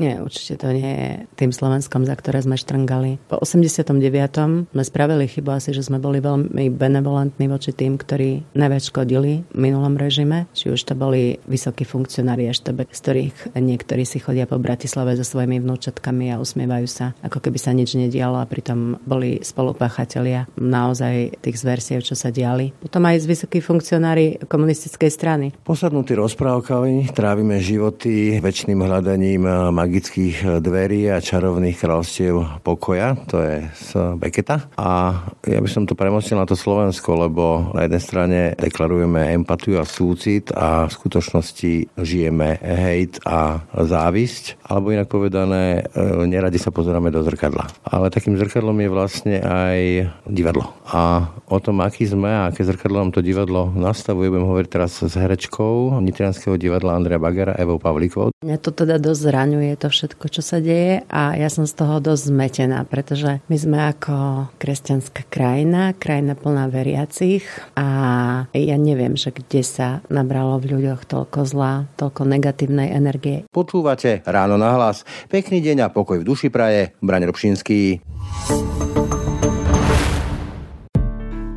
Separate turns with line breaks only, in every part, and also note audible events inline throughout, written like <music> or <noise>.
Nie, určite to nie je tým Slovenskom, za ktoré sme štrngali. Po 89. sme spravili chybu asi, že sme boli veľmi benevolentní voči tým, ktorí najviac škodili v minulom režime. Či už to boli vysokí funkcionári eštebe, z ktorých niektorí si chodia po Bratislave so svojimi vnúčatkami a usmievajú sa, ako keby sa nič nedialo a pritom boli spolupáchatelia naozaj tých zversiev, čo sa diali. Potom aj z vysokí funkcionári komunistickej strany.
Posadnutí rozprávkami trávime životy väčšným hľadaním magických dverí a čarovných kráľstiev pokoja, to je z Beketa. A ja by som to premostil na to Slovensko, lebo na jednej strane deklarujeme empatiu a súcit a v skutočnosti žijeme hejt a závisť, alebo inak povedané, e, neradi sa pozeráme do zrkadla. Ale takým zrkadlom je vlastne aj divadlo. A o tom, aký sme a aké zrkadlo nám to divadlo nastavuje, budem hovoriť teraz s herečkou Nitrianského divadla Andrea Bagera, Evou Pavlíkovou.
Mňa to teda dosť zraňuje to všetko, čo sa deje a ja som z toho dosť zmetená, pretože my sme ako kresťanská krajina, krajina plná veriacich a ja neviem, že kde sa nabralo v ľuďoch toľko zla, toľko negatívnej energie.
Počúvate ráno na hlas. Pekný deň a pokoj v duši praje. Braň Robšinský.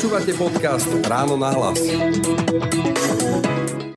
Počúvate podcast Ráno na hlas.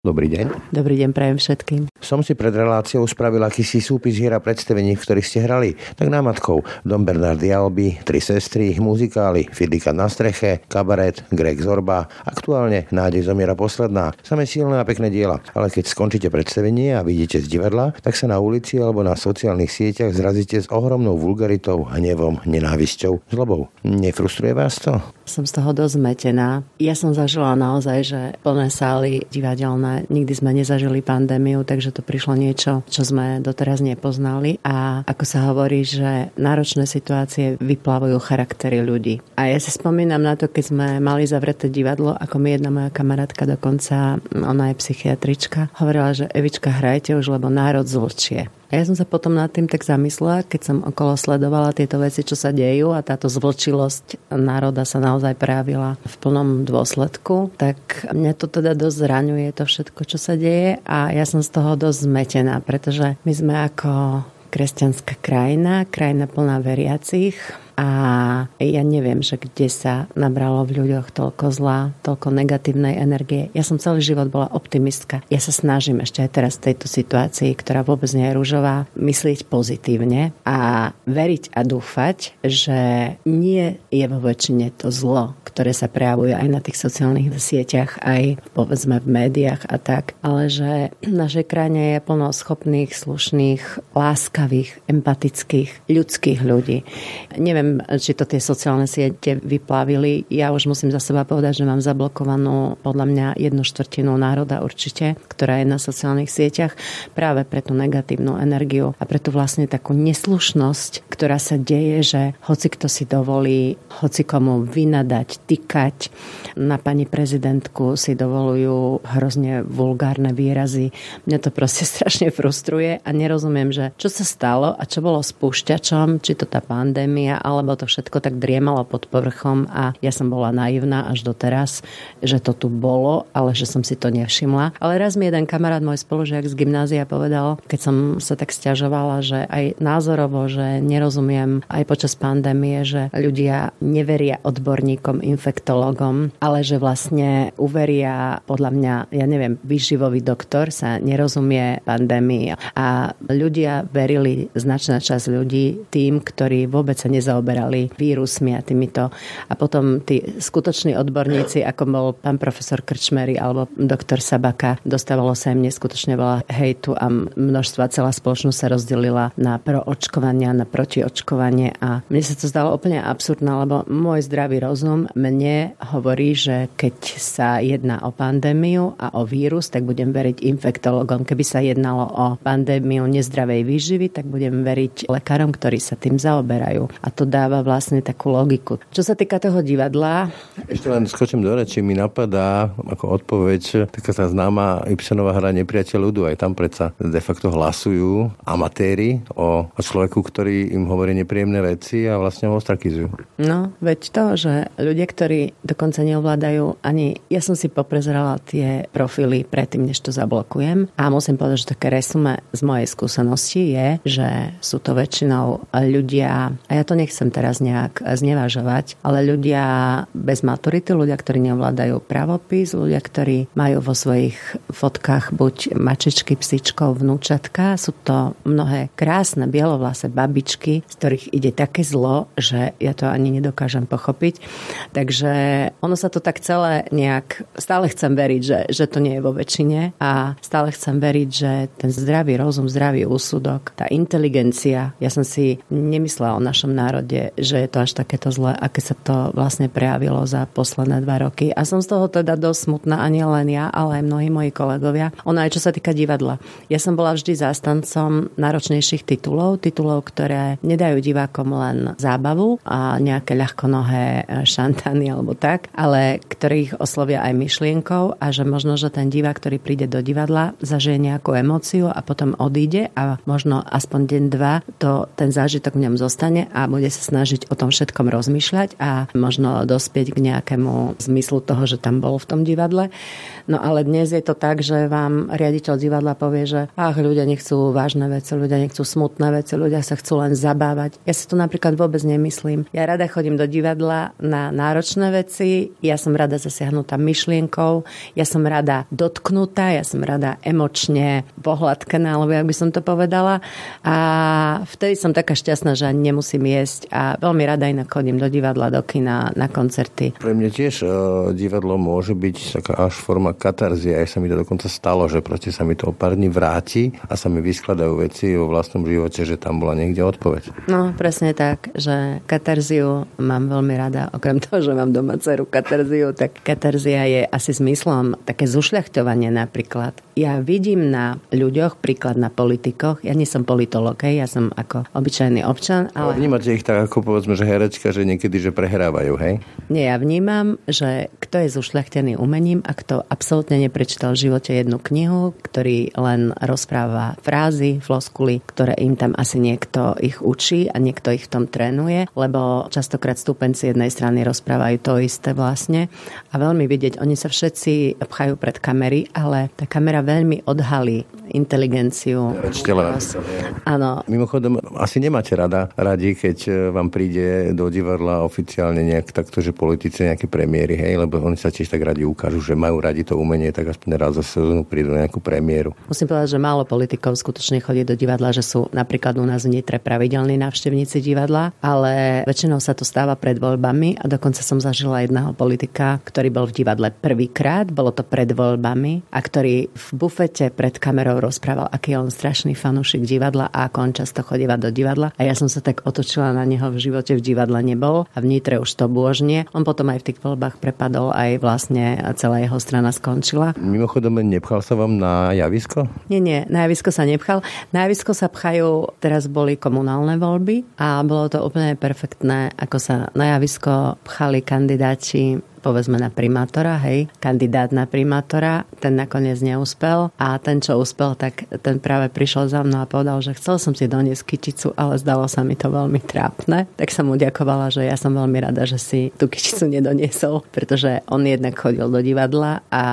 Dobrý deň.
Dobrý deň prajem všetkým.
Som si pred reláciou spravil akýsi súpis hier a predstavení, v ktorých ste hrali. Tak námatkou Dom Bernardi Alby, Tri sestry, muzikály, Fidlika na streche, kabaret, Greg Zorba, aktuálne Nádej zomiera posledná. Samé silné a pekné diela. Ale keď skončíte predstavenie a vidíte z divadla, tak sa na ulici alebo na sociálnych sieťach zrazíte s ohromnou vulgaritou, hnevom, nenávisťou, zlobou. Nefrustruje vás to?
Som z toho dosť zmetená. Ja som zažila naozaj, že plné sály divadelné. Nikdy sme nezažili pandémiu, takže to prišlo niečo, čo sme doteraz nepoznali. A ako sa hovorí, že náročné situácie vyplavujú charaktery ľudí. A ja si spomínam na to, keď sme mali zavreté divadlo, ako mi jedna moja kamarátka dokonca, ona je psychiatrička, hovorila, že Evička, hrajte už, lebo národ zlčie. A ja som sa potom nad tým tak zamyslela, keď som okolo sledovala tieto veci, čo sa dejú a táto zvlčilosť národa sa naozaj prejavila v plnom dôsledku, tak mňa to teda dosť zraňuje to všetko, čo sa deje. A ja som z toho dosť zmetená, pretože my sme ako kresťanská krajina, krajina plná veriacich a ja neviem, že kde sa nabralo v ľuďoch toľko zla, toľko negatívnej energie. Ja som celý život bola optimistka. Ja sa snažím ešte aj teraz v tejto situácii, ktorá vôbec nie je rúžová, myslieť pozitívne a veriť a dúfať, že nie je vo väčšine to zlo, ktoré sa prejavuje aj na tých sociálnych sieťach, aj povedzme v médiách a tak, ale že v našej krajine je plno schopných, slušných, láskavých, empatických, ľudských ľudí. Neviem, neviem, či to tie sociálne siete vyplavili. Ja už musím za seba povedať, že mám zablokovanú podľa mňa jednu štvrtinu národa určite, ktorá je na sociálnych sieťach práve pre tú negatívnu energiu a pre tú vlastne takú neslušnosť, ktorá sa deje, že hoci kto si dovolí, hoci komu vynadať, tykať, na pani prezidentku si dovolujú hrozne vulgárne výrazy. Mňa to proste <laughs> strašne frustruje a nerozumiem, že čo sa stalo a čo bolo spúšťačom, či to tá pandémia, alebo to všetko tak driemalo pod povrchom a ja som bola naivná až doteraz, že to tu bolo, ale že som si to nevšimla. Ale raz mi jeden kamarát, môj spolužiak z gymnázia povedal, keď som sa tak stiažovala, že aj názorovo, že nerozumiem aj počas pandémie, že ľudia neveria odborníkom, infektologom, ale že vlastne uveria, podľa mňa, ja neviem, výživový doktor sa nerozumie pandémii. A ľudia verili, značná časť ľudí, tým, ktorí vôbec sa nezaoberajú zaoberali vírusmi a týmito. A potom tí skutoční odborníci, ako bol pán profesor Krčmery alebo doktor Sabaka, dostávalo sa im neskutočne veľa hejtu a množstva. Celá spoločnosť sa rozdelila na proočkovania, na protiočkovanie a mne sa to zdalo úplne absurdné, lebo môj zdravý rozum mne hovorí, že keď sa jedná o pandémiu a o vírus, tak budem veriť infektologom. Keby sa jednalo o pandémiu nezdravej výživy, tak budem veriť lekárom, ktorí sa tým zaoberajú. A to dáva vlastne takú logiku. Čo sa týka toho divadla...
Ešte len skočím do reči, mi napadá ako odpoveď taká tá známa Ibsenová hra Nepriateľ ľudu. Aj tam predsa de facto hlasujú amatéri o, o človeku, ktorý im hovorí nepríjemné veci a vlastne ho ostrakizujú.
No, veď to, že ľudia, ktorí dokonca neovládajú ani... Ja som si poprezerala tie profily predtým, než to zablokujem a musím povedať, že také resume z mojej skúsenosti je, že sú to väčšinou ľudia, a ja to nechcem teraz nejak znevažovať, ale ľudia bez maturity, ľudia, ktorí neovládajú pravopis, ľudia, ktorí majú vo svojich fotkách buď mačičky, psičkov, vnúčatka. Sú to mnohé krásne bielovlase babičky, z ktorých ide také zlo, že ja to ani nedokážem pochopiť. Takže ono sa to tak celé nejak... Stále chcem veriť, že, že to nie je vo väčšine a stále chcem veriť, že ten zdravý rozum, zdravý úsudok, tá inteligencia, ja som si nemyslela o našom národe, že je to až takéto zlé, aké sa to vlastne prejavilo za posledné dva roky. A som z toho teda dosť smutná, a nie len ja, ale aj mnohí moji kolegovia. Ono aj čo sa týka divadla. Ja som bola vždy zástancom náročnejších titulov, titulov, ktoré nedajú divákom len zábavu a nejaké ľahkonohé šantány alebo tak, ale ktorých oslovia aj myšlienkou a že možno, že ten divák, ktorý príde do divadla, zažije nejakú emóciu a potom odíde a možno aspoň deň, dva to, ten zážitok v ňom zostane a bude sa snažiť o tom všetkom rozmýšľať a možno dospieť k nejakému zmyslu toho, že tam bol v tom divadle. No ale dnes je to tak, že vám riaditeľ divadla povie, že ach, ľudia nechcú vážne veci, ľudia nechcú smutné veci, ľudia sa chcú len zabávať. Ja si to napríklad vôbec nemyslím. Ja rada chodím do divadla na náročné veci, ja som rada zasiahnutá myšlienkou, ja som rada dotknutá, ja som rada emočne pohľadkaná, alebo jak by som to povedala. A vtedy som taká šťastná, že nemusím jesť a veľmi rada inak chodím do divadla, do kina, na koncerty.
Pre mňa tiež uh, divadlo môže byť taká až forma katarzie. Aj sa mi to dokonca stalo, že proste sa mi to o pár dní vráti a sa mi vyskladajú veci vo vlastnom živote, že tam bola niekde odpoveď.
No, presne tak, že katarziu mám veľmi rada. Okrem toho, že mám doma dceru katarziu, tak katarzia je asi zmyslom také zušľachtovanie napríklad. Ja vidím na ľuďoch, príklad na politikoch, ja nie som politolog, hej, ja som ako obyčajný občan, ale...
Vnímate ich tak ako povedzme, že herečka, že niekedy, že prehrávajú, hej?
Nie, ja vnímam, že kto je zušľachtený umením a kto absolútne neprečítal v živote jednu knihu, ktorý len rozpráva frázy, floskuly, ktoré im tam asi niekto ich učí a niekto ich v tom trénuje, lebo častokrát stúpenci jednej strany rozprávajú to isté vlastne a veľmi vidieť, oni sa všetci pchajú pred kamery, ale tá kamera veľmi odhalí inteligenciu.
Áno. Mimochodom, asi nemáte rada radi, keď e, vám príde do divadla oficiálne nejak takto, že politici nejaké premiéry, hej, lebo oni sa tiež tak radi ukážu, že majú radi to umenie, tak aspoň raz za sezónu prídu na nejakú premiéru.
Musím povedať, že málo politikov skutočne chodí do divadla, že sú napríklad u nás v Nitre pravidelní návštevníci divadla, ale väčšinou sa to stáva pred voľbami a dokonca som zažila jedného politika, ktorý bol v divadle prvýkrát, bolo to pred voľbami a ktorý v bufete pred kamerou rozprával, aký je on strašný fanúšik divadla a ako on často chodíva do divadla. A ja som sa tak otočila na neho v živote v divadle nebol a v Nitre už to bôžne. On potom aj v tých voľbách prepadol, aj vlastne celá jeho strana skončila.
Mimochodom, nepchal sa vám na javisko?
Nie, nie, na javisko sa nepchal. Na javisko sa pchajú, teraz boli komunálne voľby a bolo to úplne perfektné, ako sa na javisko pchali kandidáti povedzme na primátora, hej, kandidát na primátora, ten nakoniec neúspel a ten, čo úspel, tak ten práve prišiel za mnou a povedal, že chcel som si doniesť kyticu, ale zdalo sa mi to veľmi trápne. Tak som mu ďakovala, že ja som veľmi rada, že si tú kyticu nedoniesol, pretože on jednak chodil do divadla a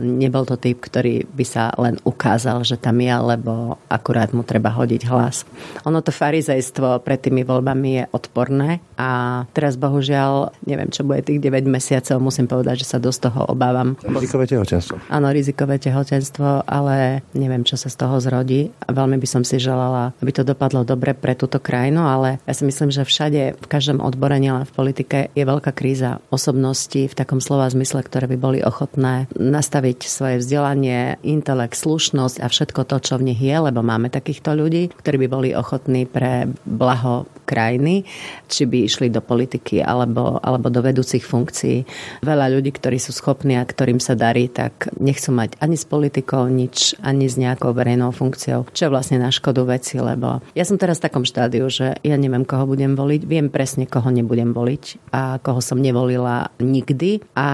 nebol to typ, ktorý by sa len ukázal, že tam je, lebo akurát mu treba hodiť hlas. Ono to farizejstvo pred tými voľbami je odporné a teraz bohužiaľ, neviem, čo bude tých 9 mesiacov hercov, musím povedať, že sa dosť toho obávam.
Rizikové tehotenstvo.
Áno, rizikové tehotenstvo, ale neviem, čo sa z toho zrodí. Veľmi by som si želala, aby to dopadlo dobre pre túto krajinu, ale ja si myslím, že všade, v každom odbore, nielen v politike, je veľká kríza osobností v takom slova zmysle, ktoré by boli ochotné nastaviť svoje vzdelanie, intelekt, slušnosť a všetko to, čo v nich je, lebo máme takýchto ľudí, ktorí by boli ochotní pre blaho krajiny, či by išli do politiky alebo, alebo do vedúcich funkcií. Veľa ľudí, ktorí sú schopní a ktorým sa darí, tak nechcú mať ani s politikou nič, ani s nejakou verejnou funkciou, čo je vlastne na škodu veci, lebo ja som teraz v takom štádiu, že ja neviem, koho budem voliť, viem presne, koho nebudem voliť a koho som nevolila nikdy a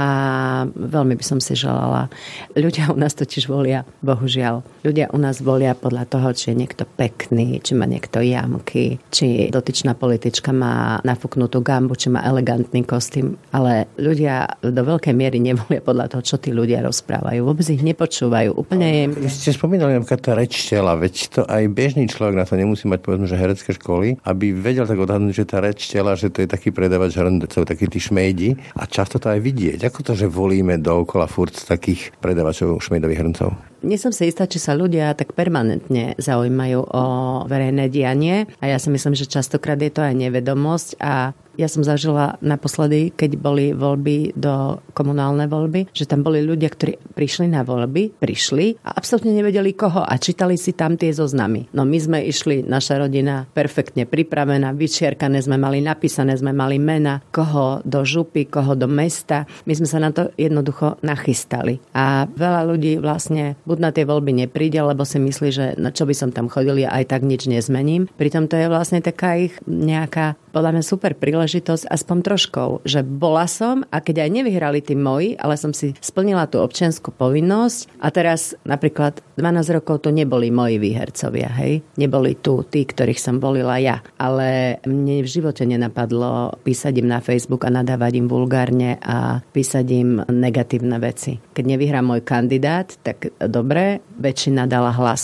veľmi by som si želala. Ľudia u nás totiž volia, bohužiaľ, ľudia u nás volia podľa toho, či je niekto pekný, či má niekto jamky, či dotyčný opozičná politička má nafúknutú gambu, či má elegantný kostým, ale ľudia do veľkej miery nevolia podľa toho, čo tí ľudia rozprávajú. Vôbec ich nepočúvajú. Úplne je...
Vy ste spomínali napríklad tá reč tela, veď to aj bežný človek na to nemusí mať povedzme, že herecké školy, aby vedel tak odhadnúť, že tá reč tela, že to je taký predávač hrndecov, taký tí šmejdi a často to aj vidieť. Ako to, že volíme dookola furt takých predávačov šmejdových hrncov?
Nie som si istá, či sa ľudia tak permanentne zaujímajú o verejné dianie a ja si myslím, že častokrát je to aj nevedomosť a ja som zažila naposledy, keď boli voľby do komunálne voľby, že tam boli ľudia, ktorí prišli na voľby, prišli a absolútne nevedeli koho a čítali si tam tie zoznamy. No my sme išli, naša rodina perfektne pripravená, vyčiarkané sme mali, napísané sme mali mena, koho do župy, koho do mesta. My sme sa na to jednoducho nachystali. A veľa ľudí vlastne buď na tie voľby nepríde, lebo si myslí, že na čo by som tam chodil, ja aj tak nič nezmením. Pritom to je vlastne taká ich nejaká podľa mňa super príležitosť aspoň troškou, že bola som a keď aj nevyhrali tí moji, ale som si splnila tú občianskú povinnosť a teraz napríklad 12 rokov to neboli moji výhercovia, hej? Neboli tu tí, ktorých som volila ja, ale mne v živote nenapadlo písať im na Facebook a nadávať im vulgárne a písať im negatívne veci. Keď nevyhrá môj kandidát, tak dobre, väčšina dala hlas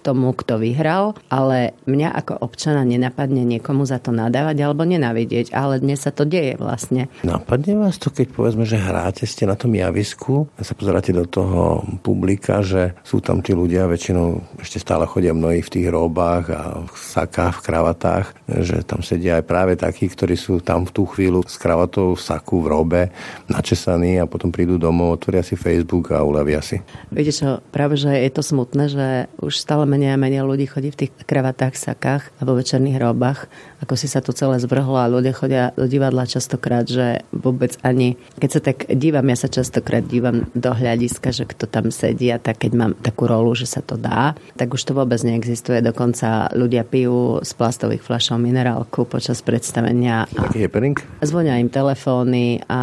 tomu, kto vyhral, ale mňa ako občana nenapadne niekomu za to nadávať alebo nenávidieť, ale dnes sa to deje vlastne.
Napadne vás to, keď povedzme, že hráte ste na tom javisku a sa pozeráte do toho publika, že sú tam tí ľudia, väčšinou ešte stále chodia mnohí v tých robách a v sakách, v kravatách, že tam sedia aj práve takí, ktorí sú tam v tú chvíľu s kravatou v saku, v robe, načesaní a potom prídu domov, otvoria si Facebook a uľavia si.
Viete čo, práve, že je to smutné, že už stále menej a menej ľudí chodí v tých kravatách, sakách a vo večerných robách, ako si sa to celé zvrhlo a ľudia chodia do divadla častokrát, že vôbec ani, keď sa tak dívam, ja sa častokrát dívam do hľadiska, že kto tam sedí a tak keď mám takú rolu, že sa to dá, tak už to vôbec neexistuje. Dokonca ľudia pijú z plastových fľašov minerálku počas predstavenia.
A
Zvonia im telefóny a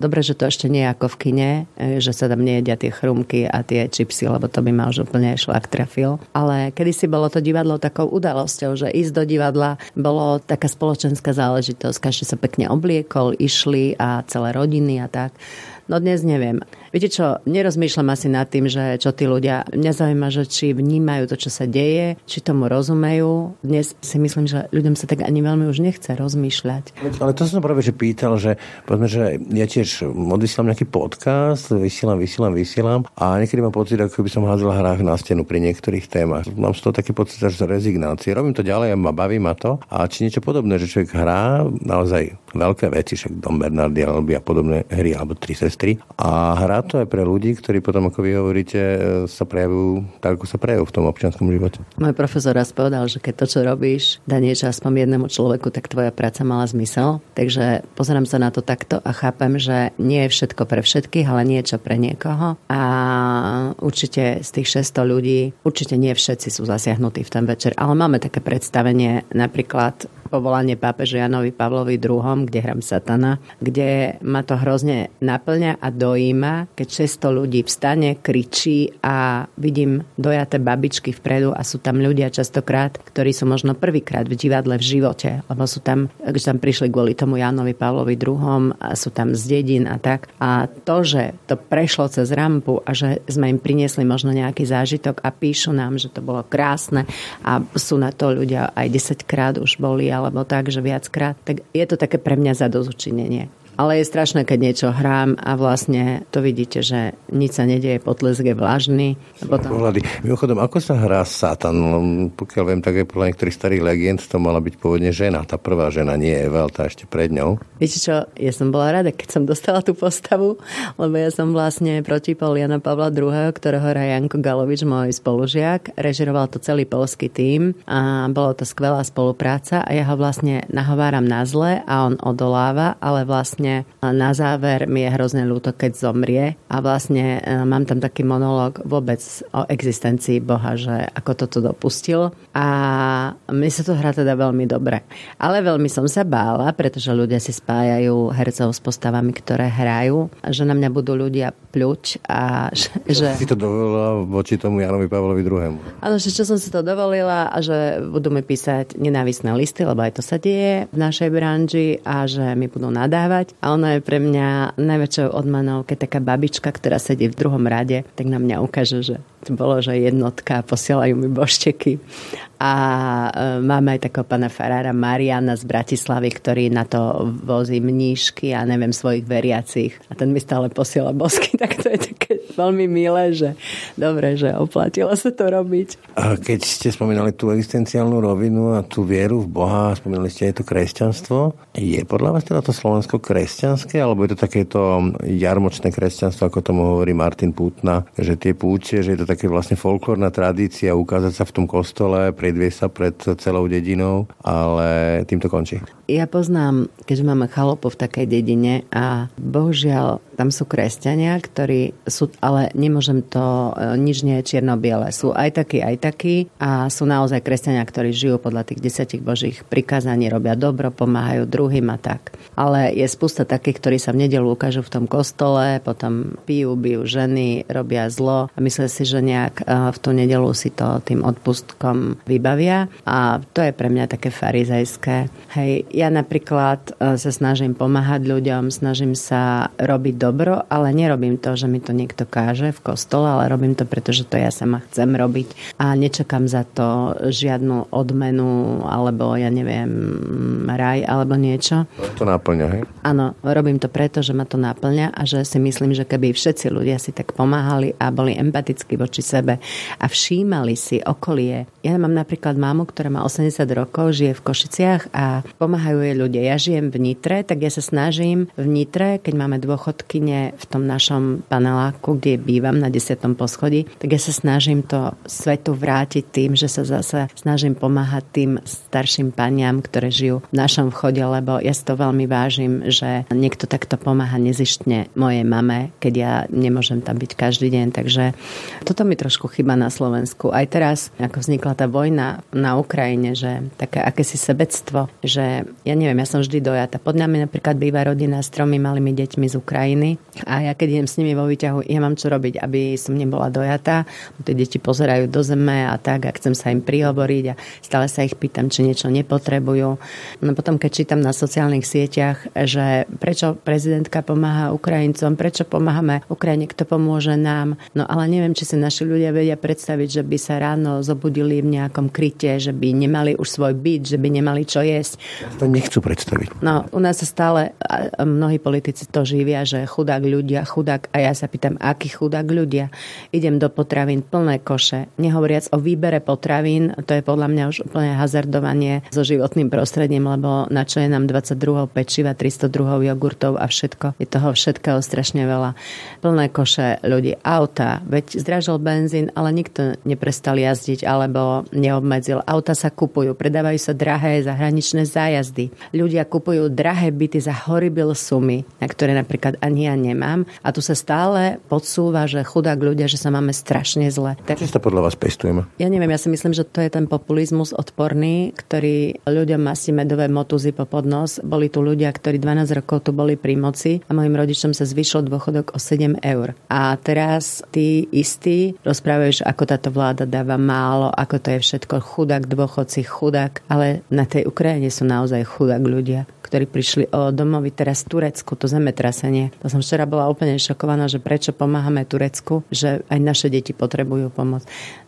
dobre, že to ešte nie je ako v kine, e, že sa tam nejedia tie chrumky a tie čipsy, lebo to by ma už úplne šlak trafil. Ale kedysi bolo to divadlo takou udalosťou, že ísť do divadla bolo taká spoločenská záležitosť. Každý sa pekne obliekol, išli a celé rodiny a tak. No dnes neviem. Viete čo, nerozmýšľam asi nad tým, že čo tí ľudia, mňa zaujíma, že či vnímajú to, čo sa deje, či tomu rozumejú. Dnes si myslím, že ľuďom sa tak ani veľmi už nechce rozmýšľať.
Ale to som práve že pýtal, že povedzme, že ja tiež odvysielam nejaký podcast, vysielam, vysielam, vysielam a niekedy mám pocit, ako by som hádzal hrách na stenu pri niektorých témach. Mám z toho taký pocit až z rezignácie. Robím to ďalej a ma baví ma to. A či niečo podobné, že človek hrá naozaj veľké veci, však Dom Bernardi a podobné hry, alebo tri sestry. A hrá to aj pre ľudí, ktorí potom, ako vy hovoríte, e, sa prejavujú tak, ako sa prejavujú v tom občianskom živote.
Môj profesor raz povedal, že keď to, čo robíš, dá niečo aspoň jednému človeku, tak tvoja práca mala zmysel. Takže pozerám sa na to takto a chápem, že nie je všetko pre všetkých, ale niečo pre niekoho. A určite z tých 600 ľudí, určite nie všetci sú zasiahnutí v ten večer, ale máme také predstavenie, napríklad povolanie pápežu Janovi Pavlovi II, kde hram satana, kde ma to hrozne naplňa a dojíma, keď 600 ľudí vstane, kričí a vidím dojaté babičky vpredu a sú tam ľudia častokrát, ktorí sú možno prvýkrát v divadle v živote, lebo sú tam, keď tam prišli kvôli tomu Janovi Pavlovi II a sú tam z dedín a tak. A to, že to prešlo cez rampu a že sme im priniesli možno nejaký zážitok a píšu nám, že to bolo krásne a sú na to ľudia aj 10 krát už boli, ale alebo tak, že viackrát, tak je to také pre mňa zadozučinenie. Ale je strašné, keď niečo hrám a vlastne to vidíte, že nič sa nedieje, potlesk je vlažný.
Potom... Pohľady. Mimochodom, ako sa hrá Satan? Pokiaľ viem, tak aj podľa niektorých starých legend to mala byť pôvodne žena. Tá prvá žena, nie Eva, tá ešte pred ňou.
Viete čo, ja som bola rada, keď som dostala tú postavu, lebo ja som vlastne proti Jana Pavla II, ktorého hrá Janko Galovič, môj spolužiak. Režiroval to celý polský tím a bolo to skvelá spolupráca a ja ho vlastne nahováram na zle a on odoláva, ale vlastne na záver mi je hrozne ľúto, keď zomrie a vlastne e, mám tam taký monológ vôbec o existencii Boha, že ako toto dopustil a mi sa to hrá teda veľmi dobre. Ale veľmi som sa bála, pretože ľudia si spájajú hercov s postavami, ktoré hrajú, že na mňa budú ľudia pľuť a <laughs> že...
Si to dovolila voči tomu Janovi Pavlovi II.
Áno, že čo som si to dovolila a že budú mi písať nenávisné listy, lebo aj to sa deje v našej branži a že mi budú nadávať. A ono je pre mňa najväčšou odmanou, keď taká babička, ktorá sedí v druhom rade, tak na mňa ukáže, že to bolo, že jednotka, posielajú mi bošteky. A e, máme aj takého pána farára Mariana z Bratislavy, ktorý na to vozí mníšky a neviem svojich veriacich. A ten mi stále posiela bosky, <laughs> tak to je také veľmi milé, že dobre, že oplatilo sa to robiť.
A keď ste spomínali tú existenciálnu rovinu a tú vieru v Boha, spomínali ste aj to kresťanstvo, je podľa vás teda to Slovensko kresťanské, alebo je to takéto jarmočné kresťanstvo, ako tomu hovorí Martin Putna, že tie púče, že je to také vlastne folklórna tradícia ukázať sa v tom kostole, predvie sa pred celou dedinou, ale tým to končí.
Ja poznám, keďže máme chalopu v takej dedine a bohužiaľ tam sú kresťania, ktorí sú, ale nemôžem to, e, nič nie je čierno-biele. Sú aj takí, aj takí a sú naozaj kresťania, ktorí žijú podľa tých desiatich božích prikázaní, robia dobro, pomáhajú druhým a tak. Ale je spústa takých, ktorí sa v nedelu ukážu v tom kostole, potom pijú, bijú ženy, robia zlo a myslia si, že nejak e, v tú nedelu si to tým odpustkom vybavia a to je pre mňa také farizejské. Hej, ja napríklad e, sa snažím pomáhať ľuďom, snažím sa robiť dobro, ale nerobím to, že mi to niekto káže v kostole, ale robím to, pretože to ja sama chcem robiť a nečakám za to žiadnu odmenu alebo ja neviem, raj alebo niečo.
To náplňa, hej?
Áno, robím to preto, že ma to náplňa a že si myslím, že keby všetci ľudia si tak pomáhali a boli empatickí voči sebe a všímali si okolie. Ja mám napríklad mámu, ktorá má 80 rokov, žije v Košiciach a pomáha pomáhajú jej ľudia. Ja žijem v Nitre, tak ja sa snažím v Nitre, keď máme dôchodkyne v tom našom paneláku, kde bývam na 10. poschodí, tak ja sa snažím to svetu vrátiť tým, že sa zase snažím pomáhať tým starším paniam, ktoré žijú v našom vchode, lebo ja si to veľmi vážim, že niekto takto pomáha nezištne mojej mame, keď ja nemôžem tam byť každý deň. Takže toto mi trošku chyba na Slovensku. Aj teraz, ako vznikla tá vojna na Ukrajine, že také akési sebectvo, že ja neviem, ja som vždy dojata. Pod nami napríklad býva rodina s tromi malými deťmi z Ukrajiny a ja keď idem s nimi vo výťahu, ja mám čo robiť, aby som nebola dojata. Tie deti pozerajú do zeme a tak a chcem sa im prihovoriť a stále sa ich pýtam, či niečo nepotrebujú. No potom, keď čítam na sociálnych sieťach, že prečo prezidentka pomáha Ukrajincom, prečo pomáhame Ukrajine, kto pomôže nám. No ale neviem, či si naši ľudia vedia predstaviť, že by sa ráno zobudili v nejakom kryte, že by nemali už svoj byt, že by nemali čo jesť
to nechcú predstaviť.
No, u nás sa stále mnohí politici to živia, že chudák ľudia, chudák. A ja sa pýtam, aký chudák ľudia? Idem do potravín plné koše. Nehovoriac o výbere potravín, to je podľa mňa už úplne hazardovanie so životným prostredím, lebo na čo je nám 22 pečiva, 302 jogurtov a všetko. Je toho všetkého strašne veľa. Plné koše ľudí, auta, veď zdražil benzín, ale nikto neprestal jazdiť alebo neobmedzil. Auta sa kupujú, predávajú sa drahé zahraničné zájazdy jazdy. Ľudia kupujú drahé byty za horibil sumy, na ktoré napríklad ani ja nemám. A tu sa stále podsúva, že chudák ľudia, že sa máme strašne zle.
Tak... Či sa podľa vás pestujeme?
Ja neviem, ja si myslím, že to je ten populizmus odporný, ktorý ľuďom masí medové motuzy po podnos. Boli tu ľudia, ktorí 12 rokov tu boli pri moci a mojim rodičom sa zvyšil dôchodok o 7 eur. A teraz tí istí rozprávajú, že ako táto vláda dáva málo, ako to je všetko chudák, dôchodci, chudák, ale na tej Ukrajine sú naozaj chudák ľudia, ktorí prišli o domovy teraz v Turecku, to zemetrasenie. To som včera bola úplne šokovaná, že prečo pomáhame Turecku, že aj naše deti potrebujú pomoc.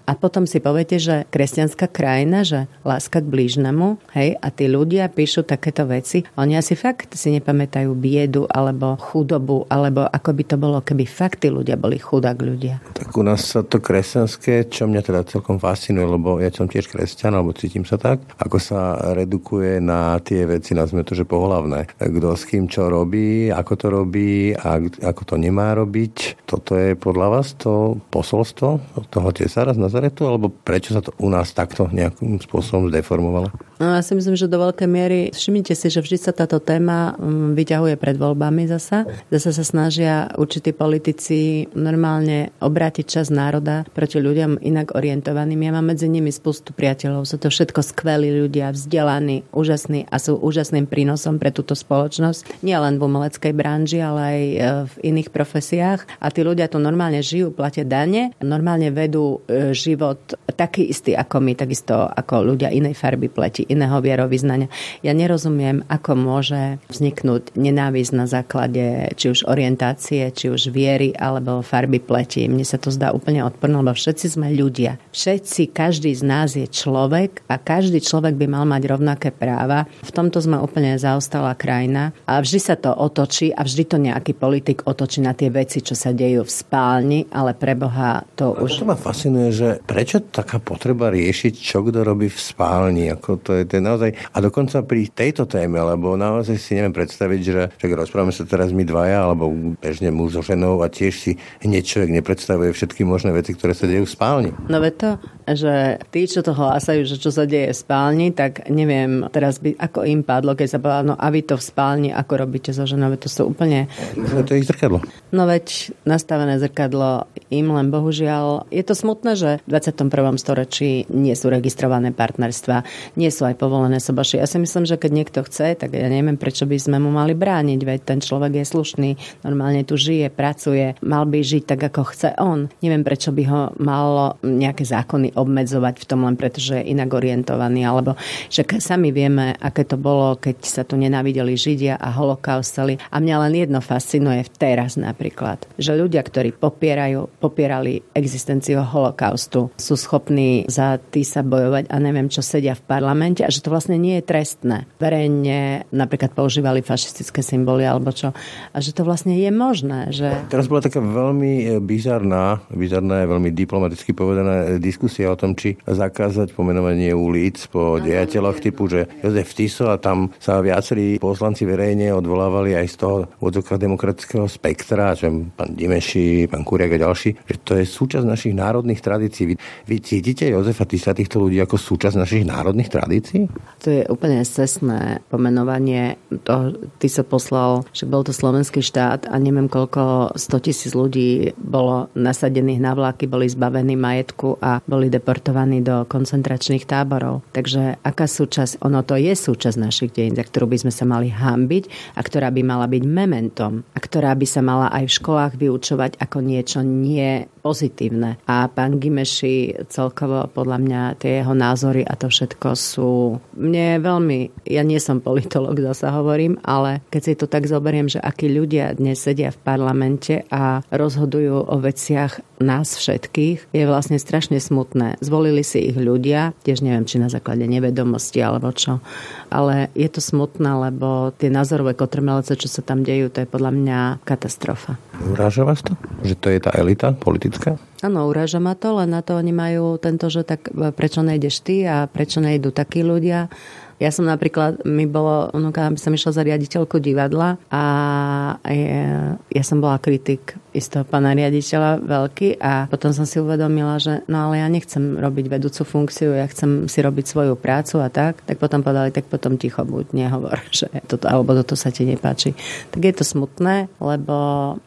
A potom si poviete, že kresťanská krajina, že láska k blížnemu, hej, a tí ľudia píšu takéto veci, oni asi fakt si nepamätajú biedu alebo chudobu, alebo ako by to bolo, keby fakt tí ľudia boli chudák ľudia.
Tak u nás sa to kresťanské, čo mňa teda celkom fascinuje, lebo ja som tiež kresťan, alebo cítim sa tak, ako sa redukuje na tie veci, nazvime to, že pohlavné. Kto s kým čo robí, ako to robí a ako to nemá robiť. Toto je podľa vás to posolstvo toho tesára z Nazaretu, alebo prečo sa to u nás takto nejakým spôsobom zdeformovalo?
No ja si myslím, že do veľkej miery, všimnite si, že vždy sa táto téma mm, vyťahuje pred voľbami zasa. Zasa sa snažia určití politici normálne obrátiť čas národa proti ľuďom inak orientovaným. Ja mám medzi nimi spustu priateľov. Sú to všetko skvelí ľudia, vzdelaní, úžasní a sú úžasným prínosom pre túto spoločnosť. Nie len v umeleckej branži, ale aj e, v iných profesiách. A tí ľudia tu normálne žijú, platia dane, normálne vedú e, život taký istý ako my, takisto ako ľudia inej farby pleti iného vierovýznania. Ja nerozumiem, ako môže vzniknúť nenávisť na základe či už orientácie, či už viery alebo farby pleti. Mne sa to zdá úplne odporné, lebo všetci sme ľudia. Všetci, každý z nás je človek a každý človek by mal mať rovnaké práva. V tomto sme úplne zaostalá krajina a vždy sa to otočí a vždy to nejaký politik otočí na tie veci, čo sa dejú v spálni, ale pre Boha to
ale
už...
To ma fascinuje, že prečo taká potreba riešiť, čo kto robí v spálni, ako to je, to je naozaj... A dokonca pri tejto téme, lebo naozaj si neviem predstaviť, že že rozprávame sa teraz my dvaja, alebo bežne muž so ženou a tiež si hneď človek nepredstavuje všetky možné veci, ktoré sa dejú v spálni.
No ve to, že tí, čo to hlásajú, že čo sa deje v spálni, tak neviem teraz by, ako im padlo, keď sa povedalo, no a vy to v spálni, ako robíte so ženou, to sú úplne...
No, to je ich zrkadlo.
No veď nastavené zrkadlo im len bohužiaľ. Je to smutné, že v 21. storočí nie sú registrované partnerstva, nie sú aj povolené sobaši. Ja si myslím, že keď niekto chce, tak ja neviem, prečo by sme mu mali brániť, veď ten človek je slušný, normálne tu žije, pracuje, mal by žiť tak, ako chce on. Neviem, prečo by ho malo nejaké zákony obmedzovať v tom len preto, že je inak orientovaný, alebo že sami vieme, aké to bolo, keď sa tu nenávideli Židia a holokaustali. A mňa len jedno fascinuje teraz napríklad, že ľudia, ktorí popierajú, popierali existenciu holokaustu, sú schopní za tý sa bojovať a neviem, čo sedia v parlamente a že to vlastne nie je trestné. Verejne napríklad používali fašistické symboly alebo čo. A že to vlastne je možné. Že...
Teraz bola taká veľmi e, bizarná, bizarná je veľmi diplomaticky povedaná diskusia o tom, či zakázať pomenovanie ulic po dejateľoch typu, že Jozef Tiso a tam sa viacerí poslanci verejne odvolávali aj z toho vodzokra demokratického spektra, že pán Dimeši, pán Kuriak a ďalší, že to je súčasť našich národných tradícií. Vy, vy cítite Jozefa Tisa týchto ľudí ako súčasť našich národných tradícií?
To je úplne cestné pomenovanie. To, ty sa poslal, že bol to slovenský štát a neviem koľko 100 tisíc ľudí bolo nasadených na vlaky, boli zbavení majetku a boli deportovaní do koncentračných táborov. Takže aká súčasť, ono to je súčasť našich dejín, za ktorú by sme sa mali hambiť a ktorá by mala byť mementom a ktorá by sa mala aj v školách vyučovať ako niečo nie pozitívne. A pán Gimeši celkovo podľa mňa tie jeho názory a to všetko sú... Mne veľmi... Ja nie som politolog, zasa hovorím, ale keď si to tak zoberiem, že akí ľudia dnes sedia v parlamente a rozhodujú o veciach nás všetkých, je vlastne strašne smutné. Zvolili si ich ľudia, tiež neviem, či na základe nevedomosti alebo čo, ale je to smutné, lebo tie názorové kotrmelece, čo sa tam dejú, to je podľa mňa katastrofa.
Uráža vás to? Že to je tá elita politická?
Áno, uráža ma to, len na to oni majú tento, že tak prečo nejdeš ty a prečo nejdu takí ľudia ja som napríklad, mi bolo, onúka, aby som išla za riaditeľku divadla a ja, ja som bola kritik istého pána riaditeľa veľký a potom som si uvedomila, že no ale ja nechcem robiť vedúcu funkciu, ja chcem si robiť svoju prácu a tak, tak potom povedali, tak potom ticho buď, nehovor, <laughs> že toto, alebo toto sa ti nepáči. Tak je to smutné, lebo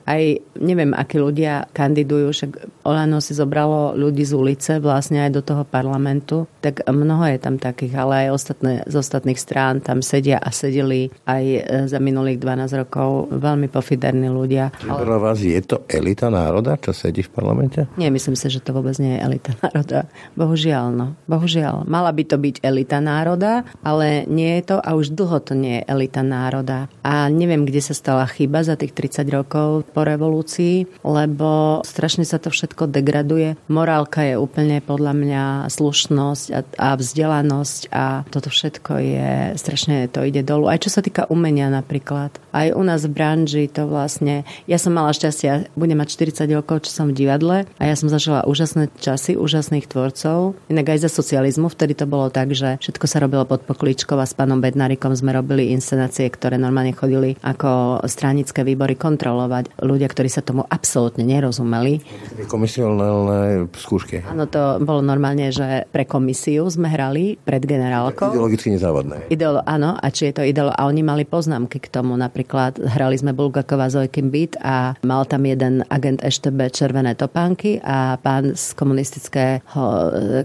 aj neviem, akí ľudia kandidujú, však Olano si zobralo ľudí z ulice vlastne aj do toho parlamentu, tak mnoho je tam takých, ale aj ostatné z ostatných strán tam sedia a sedeli aj e, za minulých 12 rokov veľmi pofiderní ľudia.
Podľa vás je to elita národa, čo sedí v parlamente?
Nie, myslím si, že to vôbec nie je elita <laughs> národa. Bohužiaľ, no. Bohužiaľ. Mala by to byť elita národa, ale nie je to a už dlho to nie je elita národa. A neviem, kde sa stala chyba za tých 30 rokov po revolúcii, lebo strašne sa to všetko degraduje. Morálka je úplne podľa mňa slušnosť a, a vzdelanosť a toto všetko je, strašne to ide dolu. Aj čo sa týka umenia napríklad. Aj u nás v branži to vlastne, ja som mala šťastie, budem mať 40 rokov, čo som v divadle a ja som zažila úžasné časy, úžasných tvorcov. Inak aj za socializmu, vtedy to bolo tak, že všetko sa robilo pod pokličkou a s pánom Bednárikom sme robili inscenácie, ktoré normálne chodili ako stranické výbory kontrolovať. Ľudia, ktorí sa tomu absolútne nerozumeli.
Komisionálne skúšky.
Áno, to bolo normálne, že pre komisiu sme hrali pred generálkou.
Ideologicky nezávodné.
Ideolo, áno, a či je to ideolo. A oni mali poznámky k tomu. Napríklad hrali sme Bulgakova Zojkin Beat a mal tam jeden agent EŠTB červené topánky a pán z komunistického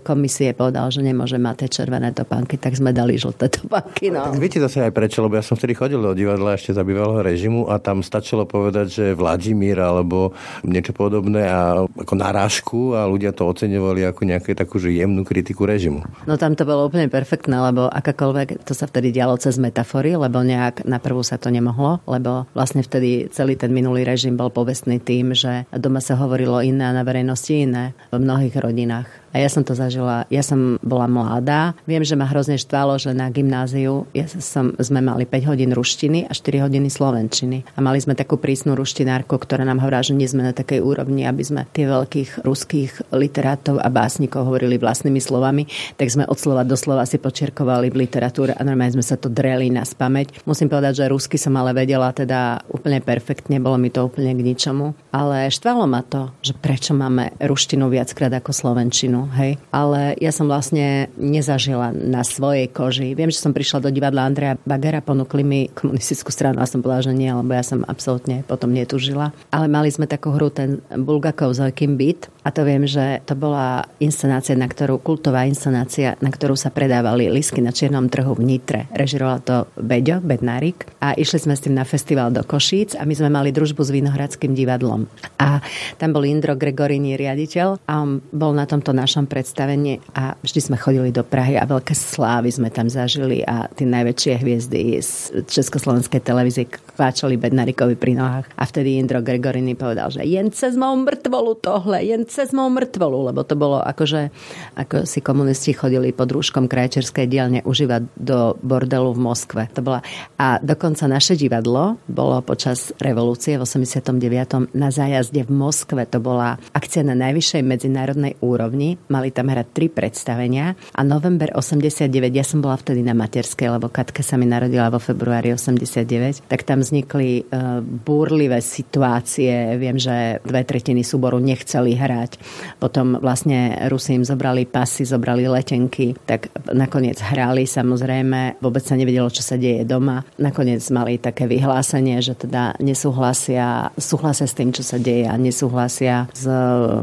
komisie povedal, že nemôže mať tie červené topánky, tak sme dali žlté topánky. No.
Tak viete zase aj prečo, lebo ja som vtedy chodil do divadla ešte za bývalého režimu a tam stačilo povedať, že Vladimír alebo niečo podobné a ako narážku a ľudia to oceňovali ako nejakú takú že jemnú kritiku režimu.
No tam to bolo úplne perfektné, lebo akákoľvek, to sa vtedy dialo cez metafory, lebo nejak na prvú sa to nemohlo, lebo vlastne vtedy celý ten minulý režim bol povestný tým, že doma sa hovorilo iné a na verejnosti iné v mnohých rodinách. A ja som to zažila, ja som bola mladá. Viem, že ma hrozne štvalo, že na gymnáziu ja som, sme mali 5 hodín ruštiny a 4 hodiny slovenčiny. A mali sme takú prísnu ruštinárku, ktorá nám hovorila, že nie sme na takej úrovni, aby sme tie veľkých ruských literátov a básnikov hovorili vlastnými slovami, tak sme od slova do slova si počierkovali v literatúre a normálne sme sa to dreli na spameť. Musím povedať, že rusky som ale vedela teda úplne perfektne, bolo mi to úplne k ničomu. Ale štvalo ma to, že prečo máme ruštinu viackrát ako slovenčinu hej. Ale ja som vlastne nezažila na svojej koži. Viem, že som prišla do divadla Andreja Bagera, ponúkli mi komunistickú stranu a som povedala, že nie, lebo ja som absolútne potom netužila. Ale mali sme takú hru, ten Bulgakov Zojkin Beat a to viem, že to bola inscenácia, na ktorú, kultová inscenácia, na ktorú sa predávali lisky na čiernom trhu v Nitre. Režiroval to Beďo, Bednárik a išli sme s tým na festival do Košíc a my sme mali družbu s Vinohradským divadlom. A tam bol Indro Gregorini riaditeľ a on bol na tomto našom našom predstavení a vždy sme chodili do Prahy a veľké slávy sme tam zažili a tie najväčšie hviezdy z Československej televízie kváčali Bednarikovi pri nohách. A vtedy Indro Gregorini povedal, že jen cez mou mŕtvolu tohle, jen cez mou mŕtvolu, lebo to bolo akože, ako si komunisti chodili pod rúškom krajčerskej dielne užívať do bordelu v Moskve. To bola, a dokonca naše divadlo bolo počas revolúcie v 89. na zájazde v Moskve. To bola akcia na najvyššej medzinárodnej úrovni mali tam hrať tri predstavenia a november 89, ja som bola vtedy na materskej, lebo Katka sa mi narodila vo februári 89, tak tam vznikli uh, búrlivé situácie. Viem, že dve tretiny súboru nechceli hrať. Potom vlastne Rusi im zobrali pasy, zobrali letenky, tak nakoniec hrali samozrejme. Vôbec sa nevedelo, čo sa deje doma. Nakoniec mali také vyhlásenie, že teda nesúhlasia, súhlasia s tým, čo sa deje a nesúhlasia s,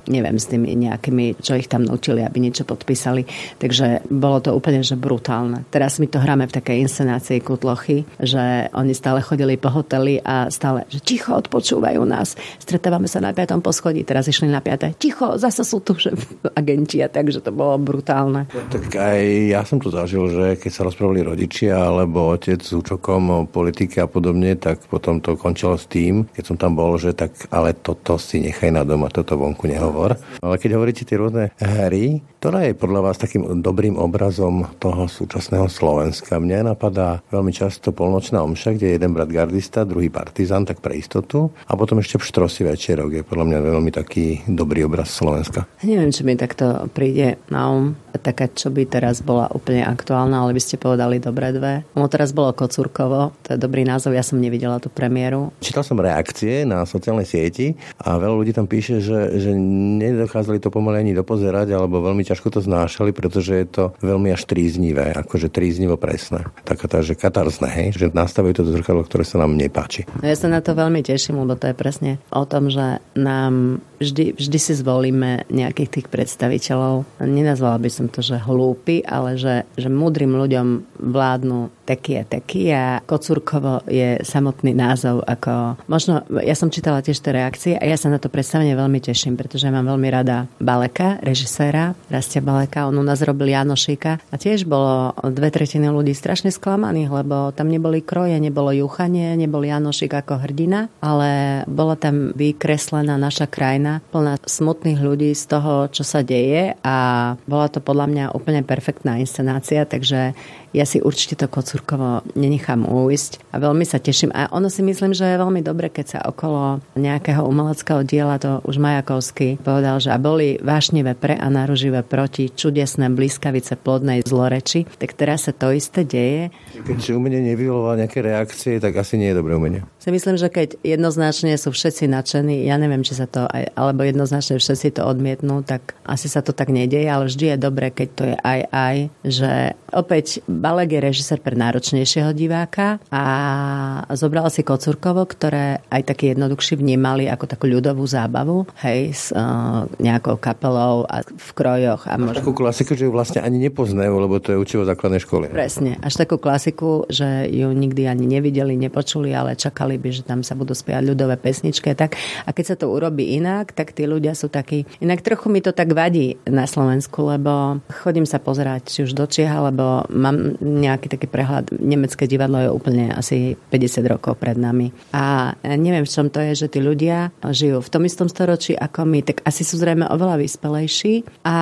neviem, s tými nejakými, čo ich tam nutili, aby niečo podpísali. Takže bolo to úplne že brutálne. Teraz my to hráme v takej inscenácii Kutlochy, že oni stále chodili po hoteli a stále, že ticho odpočúvajú nás. Stretávame sa na piatom poschodí, teraz išli na piaté. Ticho, zase sú tu <laughs> že agenti a takže to bolo brutálne.
Tak aj ja som to zažil, že keď sa rozprávali rodičia alebo otec s účokom o politike a podobne, tak potom to končilo s tým, keď som tam bol, že tak ale toto si nechaj na doma, toto vonku nehovor. Ale keď hovoríte tie rôzne hry, ktorá je podľa vás takým dobrým obrazom toho súčasného Slovenska? Mne napadá veľmi často polnočná omša, kde je jeden brat gardista, druhý partizan, tak pre istotu. A potom ešte pštrosy večerok je podľa mňa veľmi taký dobrý obraz Slovenska.
Neviem, či mi takto príde na um taká, čo by teraz bola úplne aktuálna, ale by ste povedali dobré dve. No teraz bolo Kocúrkovo, to je dobrý názov, ja som nevidela tú premiéru.
Čítal som reakcie na sociálnej sieti a veľa ľudí tam píše, že, že nedokázali to pomaly ani dopozerať alebo veľmi ťažko to znášali, pretože je to veľmi až tríznivé, akože tríznivo presné. Taká tá, že katarzne, hej, že nastavujú to zrkadlo, ktoré sa nám nepáči.
No ja sa na to veľmi teším, lebo to je presne o tom, že nám vždy, vždy si zvolíme nejakých tých predstaviteľov. Nenazvala by som to, že hlúpy, ale že, že múdrym ľuďom vládnu taký a taký a Kocúrkovo je samotný názov ako... Možno, ja som čítala tiež tie reakcie a ja sa na to predstavenie veľmi teším, pretože mám veľmi rada Baleka, režisera režiséra Rastia Baleka, on u nás robil Janošika a tiež bolo dve tretiny ľudí strašne sklamaných, lebo tam neboli kroje, nebolo juchanie, nebol Janošik ako hrdina, ale bola tam vykreslená naša krajina plná smutných ľudí z toho, čo sa deje a bola to podľa mňa úplne perfektná inscenácia, takže ja si určite to Kocúrkovo nenechám ujsť a veľmi sa teším. A ono si myslím, že je veľmi dobre, keď sa okolo nejakého umeleckého diela to už Majakovský povedal, že a boli vášnivé pre a naruživé proti čudesné blízkavice plodnej zloreči, tak teraz sa to isté deje.
Keď umenie nevyvolá nejaké reakcie, tak asi nie je dobré umenie.
Si myslím, že keď jednoznačne sú všetci nadšení, ja neviem, či sa to aj, alebo jednoznačne všetci to odmietnú, tak asi sa to tak nedieje, ale vždy je dobré, keď to je aj aj, že opäť Balek je režisér pre náročnejšieho diváka a zobral si Kocurkovo, ktoré aj takí jednoduchší vnímali ako takú ľudovú zábavu, hej, s uh, nejakou kapelou a v krojoch. A
možno... Takú klasiku, že ju vlastne ani nepoznajú, lebo to je učivo základnej školy.
Presne. Až takú klasiku, že ju nikdy ani nevideli, nepočuli, ale čakali by, že tam sa budú spievať ľudové pesničky. Tak. A keď sa to urobí inak, tak tí ľudia sú takí... Inak trochu mi to tak vadí na Slovensku, lebo chodím sa pozerať či už do Čieha, alebo mám nejaký taký prehľad. Nemecké divadlo je úplne asi 50 rokov pred nami. A neviem, v čom to je, že tí ľudia žijú v tom istom storočí ako my, tak asi sú zrejme oveľa vyspelejší a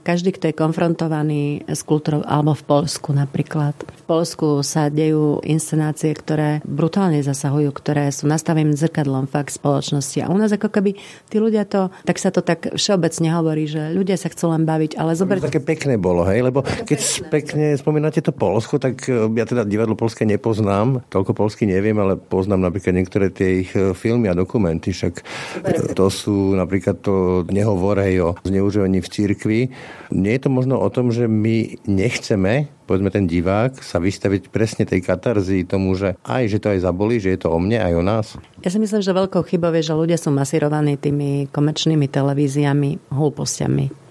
každý, kto je konfrontovaný s kultúrou, alebo v Polsku napríklad. V Polsku sa dejú inscenácie, ktoré brutálne zasahujú, ktoré sú nastaveným zrkadlom fakt spoločnosti. A u nás ako keby tí ľudia to, tak sa to tak všeobecne hovorí, že ľudia sa chcú len baviť, ale zober...
Také pekné bolo, hej, lebo keď pekne spomínate to Polsko, tak e, ja teda divadlo polské nepoznám, toľko polsky neviem, ale poznám napríklad niektoré tie ich e, filmy a dokumenty, však to sú napríklad to nehovorej o zneužívaní v cirkvi. Nie je to možno o tom, že my nechceme povedzme ten divák sa vystaviť presne tej katarzii tomu, že aj, že to aj zabolí, že je to o mne, aj o nás?
Ja si myslím, že veľkou chybou je, že ľudia sú masírovaní tými komerčnými televíziami, hlúpostiami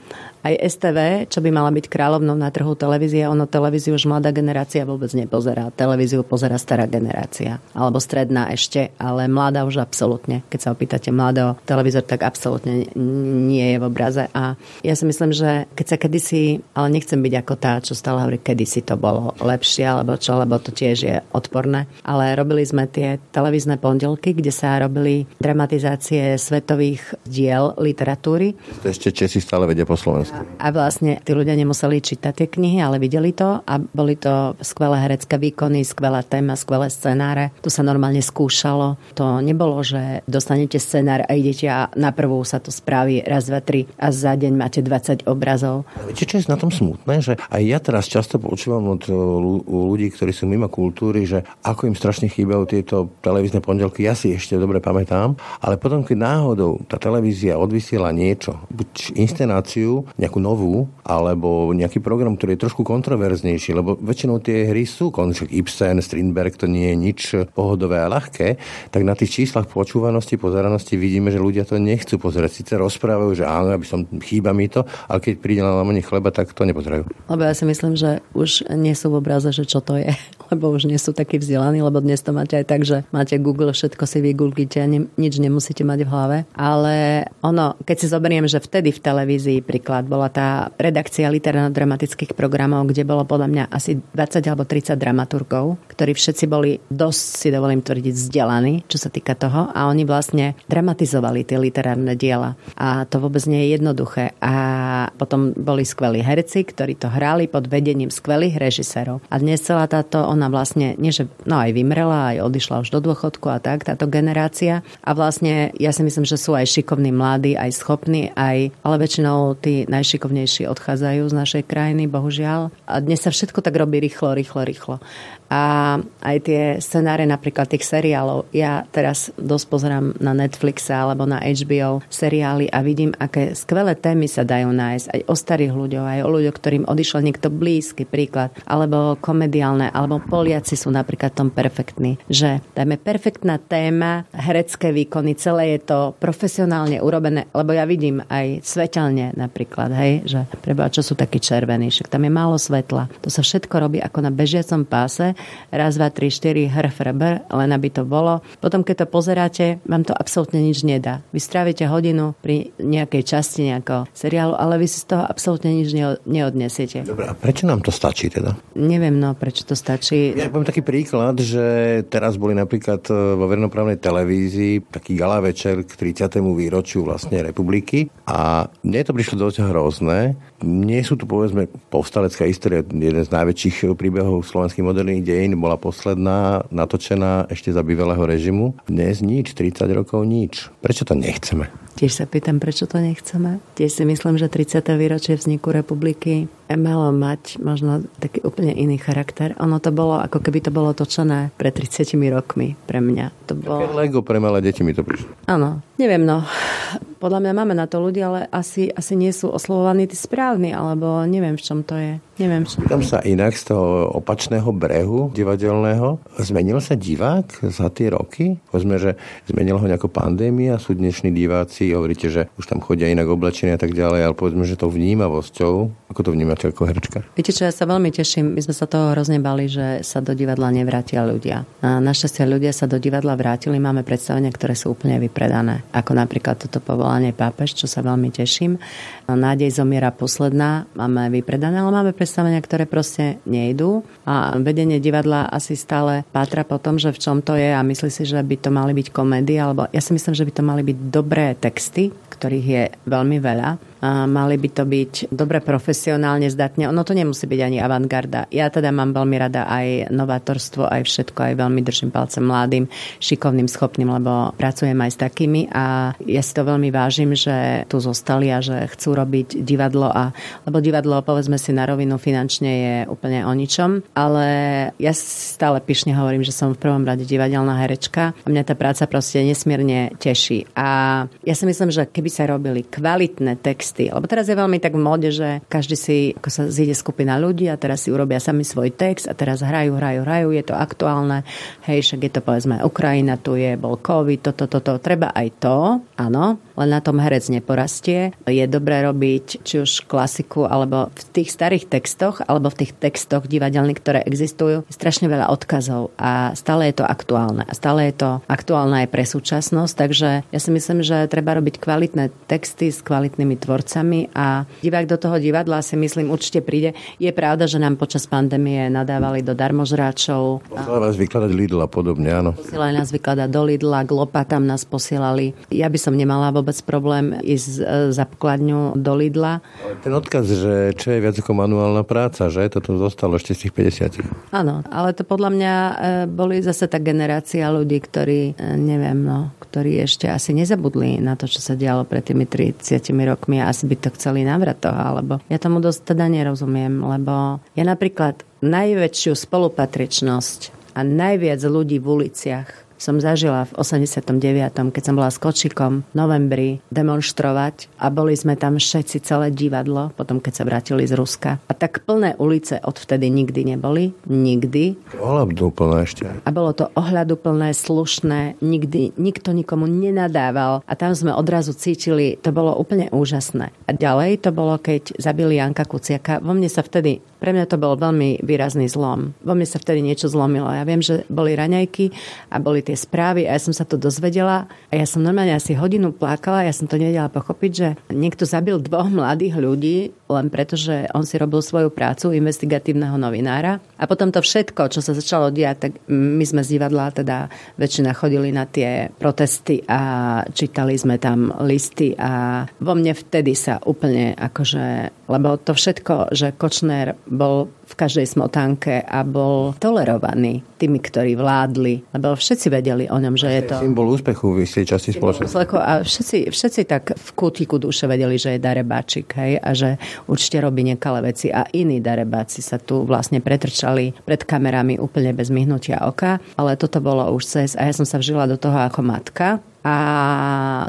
aj STV, čo by mala byť kráľovnou na trhu televízie, ono televíziu už mladá generácia vôbec nepozerá. Televíziu pozera stará generácia, alebo stredná ešte, ale mladá už absolútne. Keď sa opýtate mladého televízor, tak absolútne nie je v obraze. A ja si myslím, že keď sa kedysi, ale nechcem byť ako tá, čo stále hovorí, kedysi to bolo lepšie, alebo čo, lebo to tiež je odporné. Ale robili sme tie televízne pondelky, kde sa robili dramatizácie svetových diel literatúry.
Ešte Česi stále vedia po Slovensku.
A vlastne tí ľudia nemuseli čítať tie knihy, ale videli to a boli to skvelé herecké výkony, skvelá téma, skvelé scenáre. Tu sa normálne skúšalo. To nebolo, že dostanete scenár a idete a na prvú sa to spraví raz, dva, tri a za deň máte 20 obrazov.
Viete, čo je na tom smutné? Že aj ja teraz často počúvam od ľudí, ktorí sú mimo kultúry, že ako im strašne chýbajú tieto televízne pondelky. Ja si ešte dobre pamätám, ale potom, keď náhodou tá televízia odvysiela niečo, buď inscenáciu, nejakú novú, alebo nejaký program, ktorý je trošku kontroverznejší, lebo väčšinou tie hry sú, konček Ibsen, Strindberg, to nie je nič pohodové a ľahké, tak na tých číslach počúvanosti, pozeranosti vidíme, že ľudia to nechcú pozerať. Sice rozprávajú, že áno, aby som, chýba mi to, ale keď príde na chleba, tak to nepozerajú.
Lebo ja si myslím, že už nie sú v obraze, že čo to je, lebo už nie sú takí vzdelaní, lebo dnes to máte aj tak, že máte Google, všetko si vygooglite a ne, nič nemusíte mať v hlave. Ale ono, keď si zoberiem, že vtedy v televízii príklad bola tá redakcia literárno-dramatických programov, kde bolo podľa mňa asi 20 alebo 30 dramaturgov, ktorí všetci boli dosť, si dovolím tvrdiť, vzdelaní, čo sa týka toho a oni vlastne dramatizovali tie literárne diela. A to vôbec nie je jednoduché. A potom boli skvelí herci, ktorí to hrali pod vedením skvelých režisérov. A dnes celá táto, ona vlastne, nie že, no aj vymrela, aj odišla už do dôchodku a tak, táto generácia. A vlastne ja si myslím, že sú aj šikovní mladí, aj schopní, aj, ale väčšinou tí naj najšikovnejší odchádzajú z našej krajiny, bohužiaľ. A dnes sa všetko tak robí rýchlo, rýchlo, rýchlo. A aj tie scenáre napríklad tých seriálov. Ja teraz dosť pozerám na Netflixe alebo na HBO seriály a vidím, aké skvelé témy sa dajú nájsť aj o starých ľuďoch, aj o ľuďoch, ktorým odišiel niekto blízky príklad, alebo komediálne, alebo Poliaci sú napríklad tom perfektní, že dajme perfektná téma, herecké výkony, celé je to profesionálne urobené, lebo ja vidím aj svetelne napríklad, hej, že preba, čo sú takí červení, však tam je málo svetla. To sa všetko robí ako na bežiacom páse raz, dva, tri, štyri, hrf, rbr, len aby to bolo. Potom, keď to pozeráte, vám to absolútne nič nedá. Vy strávite hodinu pri nejakej časti nejakého seriálu, ale vy si z toho absolútne nič neodnesiete.
Dobre, a prečo nám to stačí teda?
Neviem, no, prečo to stačí.
Ja poviem taký príklad, že teraz boli napríklad e, vo vernoprávnej televízii taký gala večer k 30. výročiu vlastne republiky a mne to prišlo dosť hrozné. Nie sú tu povedzme povstalecká história, jeden z najväčších príbehov slovenských moderných dejín bola posledná natočená ešte za bývalého režimu. Dnes nič, 30 rokov nič. Prečo to nechceme?
Tiež sa pýtam, prečo to nechceme. Tiež si myslím, že 30. výročie vzniku republiky malo mať možno taký úplne iný charakter. Ono to bolo, ako keby to bolo točené pred 30 rokmi pre mňa. To bolo...
Také Lego pre malé deti mi to prišlo.
Áno, neviem no. Podľa mňa máme na to ľudia, ale asi, asi nie sú oslovovaní tí správni, alebo neviem, v čom to je. Neviem, čo.
Pýtam sa inak z toho opačného brehu divadelného. Zmenil sa divák za tie roky? Povedzme, že zmenila ho nejaká pandémia, sú dnešní diváci, hovoríte, že už tam chodia inak oblečení a tak ďalej, ale povedzme, že tou vnímavosťou, ako to vnímate ako herečka?
Viete čo, ja sa veľmi teším, my sme sa toho hrozne bali, že sa do divadla nevrátia ľudia. A našťastie ľudia sa do divadla vrátili, máme predstavenia, ktoré sú úplne vypredané. Ako napríklad toto povolanie pápež, čo sa veľmi teším. Nádej zomiera posledná, máme vypredané, ale máme predstavenia, ktoré proste nejdú a vedenie divadla asi stále pátra po tom, že v čom to je a myslí si, že by to mali byť komédie, alebo ja si myslím, že by to mali byť dobré texty, ktorých je veľmi veľa mali by to byť dobre profesionálne, zdatne. Ono to nemusí byť ani avantgarda. Ja teda mám veľmi rada aj novátorstvo, aj všetko, aj veľmi držím palcem mladým, šikovným, schopným, lebo pracujem aj s takými a ja si to veľmi vážim, že tu zostali a že chcú robiť divadlo a lebo divadlo, povedzme si na rovinu, finančne je úplne o ničom, ale ja stále pyšne hovorím, že som v prvom rade divadelná herečka a mňa tá práca proste nesmierne teší. A ja si myslím, že keby sa robili kvalitné texty, texty. Lebo teraz je veľmi tak v móde, že každý si, ako sa zíde skupina ľudí a teraz si urobia sami svoj text a teraz hrajú, hrajú, hrajú, je to aktuálne. Hej, však je to povedzme Ukrajina, tu je, bol COVID, toto, toto, to. Treba aj to, áno, len na tom herec neporastie. Je dobré robiť či už klasiku, alebo v tých starých textoch, alebo v tých textoch divadelných, ktoré existujú, strašne veľa odkazov a stále je to aktuálne. A stále je to aktuálne aj pre súčasnosť, takže ja si myslím, že treba robiť kvalitné texty s kvalitnými tvorcami a divák do toho divadla si myslím určite príde. Je pravda, že nám počas pandémie nadávali do darmožráčov.
Posielali vás vykladať Lidl a podobne, áno.
Posielali nás vykladať do Lidla, Glopa tam nás posielali. Ja by som nemala vôbec problém ísť e, za pokladňu do Lidla.
Ten odkaz, že čo je viac ako manuálna práca, že? Toto zostalo ešte z tých 50.
Áno, ale to podľa mňa e, boli zase tá generácia ľudí, ktorí, e, neviem, no, ktorí ešte asi nezabudli na to, čo sa dialo pred tými 30 rokmi a asi by to chceli navrať toho, alebo ja tomu dosť teda nerozumiem, lebo ja napríklad najväčšiu spolupatričnosť a najviac ľudí v uliciach som zažila v 89., keď som bola s kočikom v novembri demonstrovať a boli sme tam všetci celé divadlo, potom keď sa vrátili z Ruska. A tak plné ulice odvtedy nikdy neboli. Nikdy.
Ohľaduplné ešte.
A bolo to ohľaduplné, slušné, nikdy nikto nikomu nenadával a tam sme odrazu cítili, to bolo úplne úžasné. A ďalej to bolo, keď zabili Janka Kuciaka. Vo mne sa vtedy pre mňa to bol veľmi výrazný zlom. Vo mne sa vtedy niečo zlomilo. Ja viem, že boli raňajky a boli tie správy a ja som sa to dozvedela a ja som normálne asi hodinu plakala, ja som to nevedela pochopiť, že niekto zabil dvoch mladých ľudí len preto, že on si robil svoju prácu investigatívneho novinára. A potom to všetko, čo sa začalo diať, tak my sme z divadla teda väčšina chodili na tie protesty a čítali sme tam listy a vo mne vtedy sa úplne akože, lebo to všetko, že Kočner bol v každej smotánke a bol tolerovaný tými, ktorí vládli, lebo všetci vedeli o ňom, že je to...
Symbol úspechu v istej časti spoločnosti.
A všetci, všetci tak v kútiku duše vedeli, že je darebáčik, hej, a že určite robí nekalé veci a iní darebáci sa tu vlastne pretrčali pred kamerami úplne bez myhnutia oka, ale toto bolo už cez a ja som sa vžila do toho ako matka, a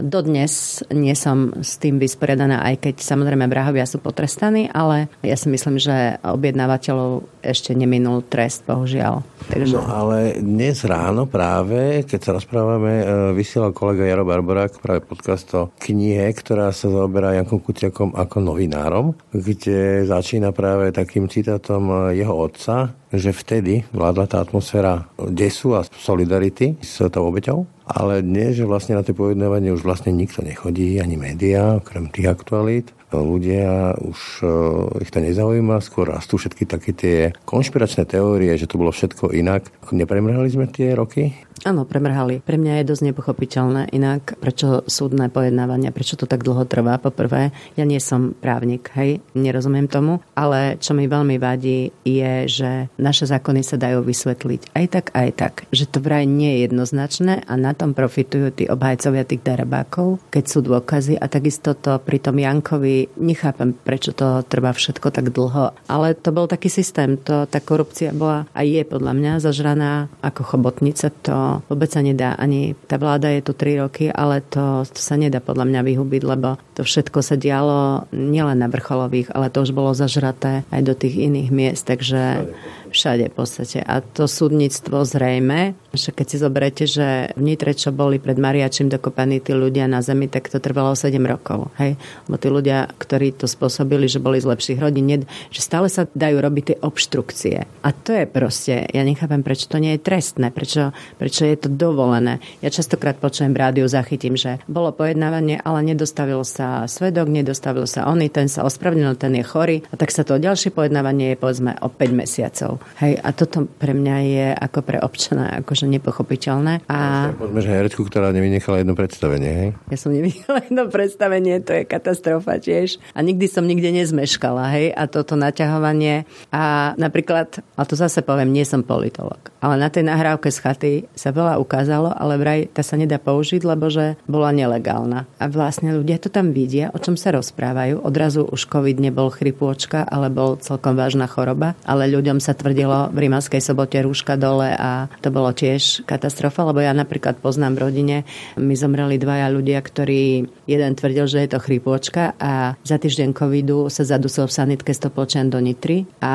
dodnes nie som s tým vysporiadaná, aj keď samozrejme vrahovia sú potrestaní, ale ja si myslím, že objednávateľov ešte neminul trest, bohužiaľ.
Takže... No ale dnes ráno práve, keď sa rozprávame, e, vysielal kolega Jaro Barborák práve podcast o knihe, ktorá sa zaoberá Jankom Kuciakom ako novinárom, kde začína práve takým citátom jeho otca, že vtedy vládla tá atmosféra desu a solidarity s tou obeťou. Ale dnes, že vlastne na tie pojednávanie už vlastne nikto nechodí, ani médiá, okrem tých aktualít ľudia už uh, ich to nezaujíma, skôr rastú všetky také tie konšpiračné teórie, že to bolo všetko inak. Nepremrhali sme tie roky?
Áno, premrhali. Pre mňa je dosť nepochopiteľné inak, prečo súdne pojednávania, prečo to tak dlho trvá. Poprvé, ja nie som právnik, hej, nerozumiem tomu, ale čo mi veľmi vadí je, že naše zákony sa dajú vysvetliť aj tak, aj tak, že to vraj nie je jednoznačné a na tom profitujú tí obhajcovia tých darabákov, keď sú dôkazy a takisto to pri tom Jankovi nechápem, prečo to trvá všetko tak dlho, ale to bol taký systém, to, tá korupcia bola a je podľa mňa zažraná ako chobotnica, to vôbec sa nedá ani, tá vláda je tu 3 roky, ale to, to sa nedá podľa mňa vyhubiť, lebo to všetko sa dialo nielen na vrcholových, ale to už bolo zažraté aj do tých iných miest, takže všade v podstate. A to súdnictvo zrejme, že keď si zoberete, že v čo boli pred Mariačím dokopaní tí ľudia na zemi, tak to trvalo 7 rokov. Hej? Lebo tí ľudia, ktorí to spôsobili, že boli z lepších rodín, že stále sa dajú robiť tie obštrukcie. A to je proste, ja nechápem, prečo to nie je trestné, prečo, prečo je to dovolené. Ja častokrát počujem v rádiu, zachytím, že bolo pojednávanie, ale nedostavil sa svedok, nedostavil sa oný, ten sa ospravedlnil, ten je chorý. A tak sa to ďalšie pojednávanie je povedzme o 5 mesiacov. Hej, a toto pre mňa je ako pre občana akože nepochopiteľné. A...
Poďme, že herecku, ktorá nevynechala jedno predstavenie, hej?
Ja som nevynechala <laughs> jedno predstavenie, to je katastrofa tiež. A nikdy som nikde nezmeškala, hej? A toto naťahovanie. A napríklad, a to zase poviem, nie som politolog, ale na tej nahrávke z chaty sa veľa ukázalo, ale vraj tá sa nedá použiť, lebo že bola nelegálna. A vlastne ľudia to tam vidia, o čom sa rozprávajú. Odrazu už COVID nebol chrypôčka, ale bol celkom vážna choroba, ale ľuďom sa tvrdí hodilo v Rímavskej sobote rúška dole a to bolo tiež katastrofa, lebo ja napríklad poznám v rodine, mi zomreli dvaja ľudia, ktorí jeden tvrdil, že je to chrípočka a za týždeň covidu sa zadusil v sanitke stopolčan do Nitry a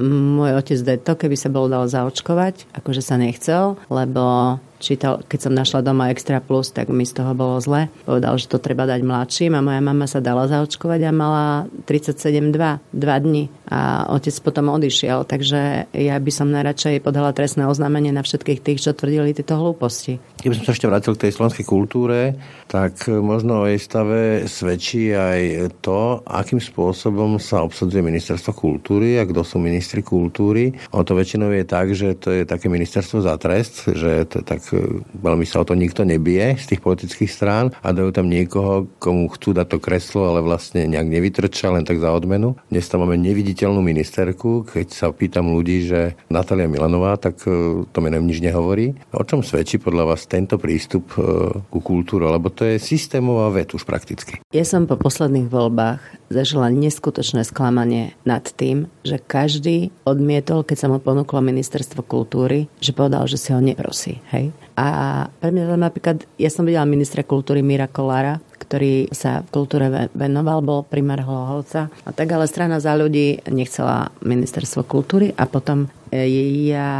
môj otec Deto, keby sa bol dal zaočkovať, akože sa nechcel, lebo čítal, keď som našla doma Extra Plus, tak mi z toho bolo zle. Povedal, že to treba dať mladším a moja mama sa dala zaočkovať a mala 37,2 dva dni a otec potom odišiel, takže ja by som najradšej podala trestné oznámenie na všetkých tých, čo tvrdili tieto hlúposti.
Keby som sa ešte vrátil k tej slovenskej kultúre, tak možno o jej stave svedčí aj to, akým spôsobom sa obsadzuje ministerstvo kultúry a kto sú ministri kultúry. O to väčšinou je tak, že to je také ministerstvo za trest, že to tak E, veľmi sa o to nikto nebije z tých politických strán a dajú tam niekoho, komu chcú dať to kreslo, ale vlastne nejak nevytrča, len tak za odmenu. Dnes tam máme neviditeľnú ministerku, keď sa pýtam ľudí, že Natália Milanová, tak e, to menom nič nehovorí. O čom svedčí podľa vás tento prístup e, ku kultúru? Lebo to je systémová vec už prakticky.
Ja som po posledných voľbách zažila neskutočné sklamanie nad tým, že každý odmietol, keď sa mu ponúklo ministerstvo kultúry, že povedal, že si ho neprosí. Hej? A pre mňa napríklad, ja som videla ministra kultúry Mira Kolára, ktorý sa v kultúre venoval, bol primár Hlohovca. A tak ale strana za ľudí nechcela ministerstvo kultúry a potom ja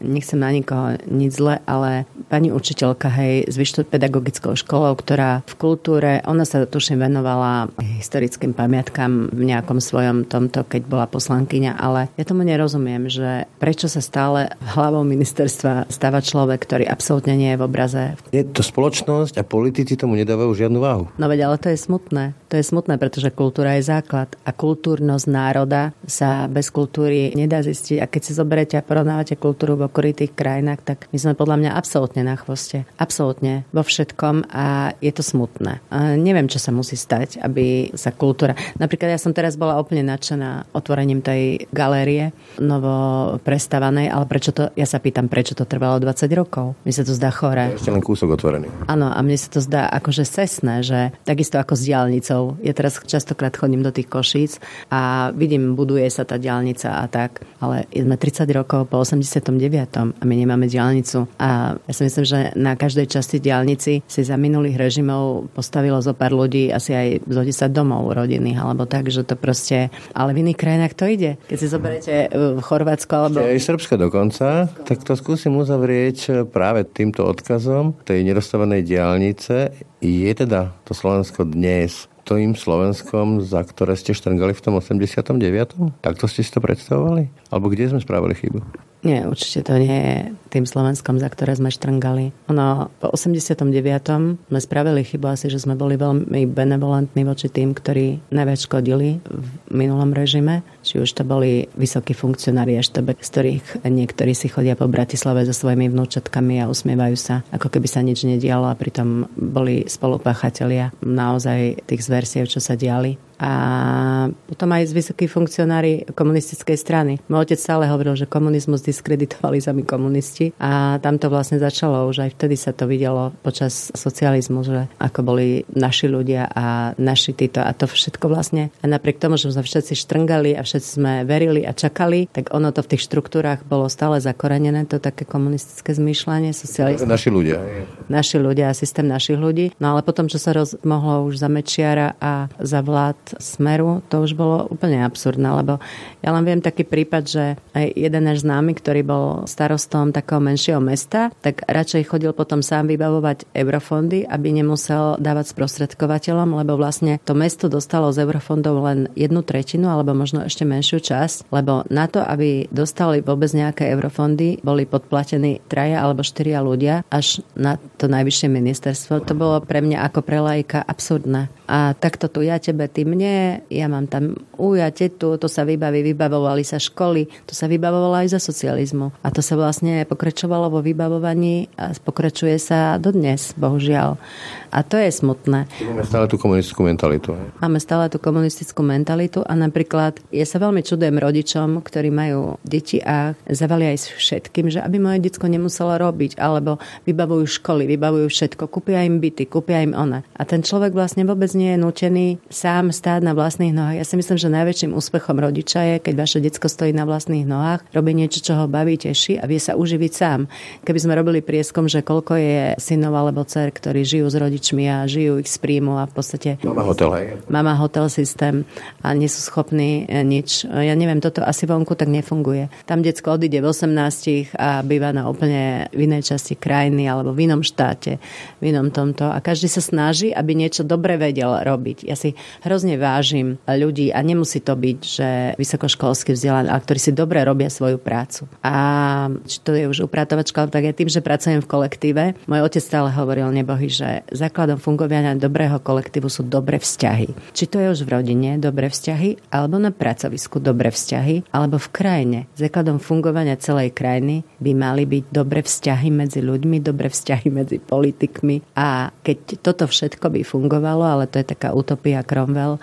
nechcem na nikoho nič zle, ale pani učiteľka, hej, z pedagogickou školou, ktorá v kultúre, ona sa tuším venovala historickým pamiatkám v nejakom svojom tomto, keď bola poslankyňa, ale ja tomu nerozumiem, že prečo sa stále hlavou ministerstva stáva človek, ktorý absolútne nie je v obraze.
Je to spoločnosť a politici tomu nedávajú žiadnu váhu.
No veď, ale to je smutné. To je smutné, pretože kultúra je základ a kultúrnosť národa sa bez kultúry nedá zistiť. A keď si zober zoberete a porovnávate kultúru v okolitých krajinách, tak my sme podľa mňa absolútne na chvoste. Absolútne vo všetkom a je to smutné. A neviem, čo sa musí stať, aby sa kultúra... Napríklad ja som teraz bola úplne nadšená otvorením tej galérie novo prestavanej, ale prečo to, ja sa pýtam, prečo to trvalo 20 rokov. Mi sa to zdá chore.
Ešte len kúsok otvorený.
Áno, a mne sa to zdá akože cestné, že takisto ako s diálnicou. Ja teraz častokrát chodím do tých košíc a vidím, buduje sa tá diálnica a tak, ale sme 30 20 rokov po 89. a my nemáme diálnicu. A ja si myslím, že na každej časti diálnici si za minulých režimov postavilo zo pár ľudí asi aj zo 10 domov rodinných, alebo tak, že to proste... Ale v iných krajinách to ide. Keď si zoberiete v Chorvátsku alebo...
Aj Srbska dokonca, tak to skúsim uzavrieť práve týmto odkazom tej nedostávanej diálnice. Je teda to Slovensko dnes tým Slovenskom, za ktoré ste štrngali v tom 89. Takto ste si to predstavovali? Alebo kde sme spravili chybu?
Nie, určite to nie je tým Slovenskom, za ktoré sme štrngali. Ono, po 89. sme spravili chybu asi, že sme boli veľmi benevolentní voči tým, ktorí najviac škodili v minulom režime. Či už to boli vysokí funkcionári štebe, z ktorých niektorí si chodia po Bratislave so svojimi vnúčatkami a usmievajú sa, ako keby sa nič nedialo a pritom boli spolupáchatelia naozaj tých zversiev, čo sa diali a potom aj z vysokí funkcionári komunistickej strany. Môj otec stále hovoril, že komunizmus diskreditovali sami komunisti a tam to vlastne začalo, už aj vtedy sa to videlo počas socializmu, že ako boli naši ľudia a naši títo a to všetko vlastne a napriek tomu, že sme všetci štrngali a všetci sme verili a čakali, tak ono to v tých štruktúrach bolo stále zakorenené, to také komunistické zmýšľanie, socializmu.
Naši ľudia.
Naši ľudia a systém našich ľudí. No ale potom, čo sa rozmohlo už za Mečiara a za vlád Smeru, to už bolo úplne absurdné, lebo ja len viem taký prípad, že jeden náš známy, ktorý bol starostom takého menšieho mesta, tak radšej chodil potom sám vybavovať eurofondy, aby nemusel dávať sprostredkovateľom, lebo vlastne to mesto dostalo z eurofondov len jednu tretinu alebo možno ešte menšiu časť, lebo na to, aby dostali vôbec nejaké eurofondy, boli podplatení traja alebo štyria ľudia až na to najvyššie ministerstvo. To bolo pre mňa ako pre lajka absurdné. A takto tu ja tebe, ty mne, ja mám tam uja, tetu, to sa vybaví, vybavovali sa školy, to sa vybavovalo aj za socializmu. A to sa vlastne pokračovalo vo vybavovaní a pokračuje sa dodnes, bohužiaľ. A to je smutné.
Máme stále tú komunistickú mentalitu.
Máme stále tú komunistickú mentalitu a napríklad ja sa veľmi čudujem rodičom, ktorí majú deti a zavalia aj všetkým, že aby moje detsko nemuselo robiť, alebo vybavujú školy, vybavujú všetko, kúpia im byty, kúpia im ona. A ten človek vlastne vôbec nie je nutený sám stáť na vlastných nohách. Ja si myslím, že najväčším úspechom rodiča je, keď vaše detsko stojí na vlastných nohách, robí niečo, čo ho baví, teší a vie sa uživiť sám. Keby sme robili prieskom, že koľko je synov alebo dcer, ktorí žijú s rodičmi a žijú ich z príjmu a v podstate...
Mama hotel, hej.
Mama hotel systém a nie sú schopní e, nič. Ja neviem, toto asi vonku tak nefunguje. Tam detsko odíde v 18 a býva na úplne v inej časti krajiny alebo v inom štáte, v inom tomto a každý sa snaží, aby niečo dobre vedel robiť. Ja si hrozne vážim ľudí a nemusí to byť, že vysokoškolský vzdelaný, ale ktorí si dobre robia svoju prácu. A či to je už upratovačka, tak ja tým, že pracujem v kolektíve, môj otec stále hovoril nebohy, že základom fungovania dobrého kolektívu sú dobré vzťahy. Či to je už v rodine dobré vzťahy, alebo na pracovisku dobré vzťahy, alebo v krajine. Základom fungovania celej krajiny by mali byť dobré vzťahy medzi ľuďmi, dobré vzťahy medzi politikmi a keď toto všetko by fungovalo, ale to je taká utopia Cromwell,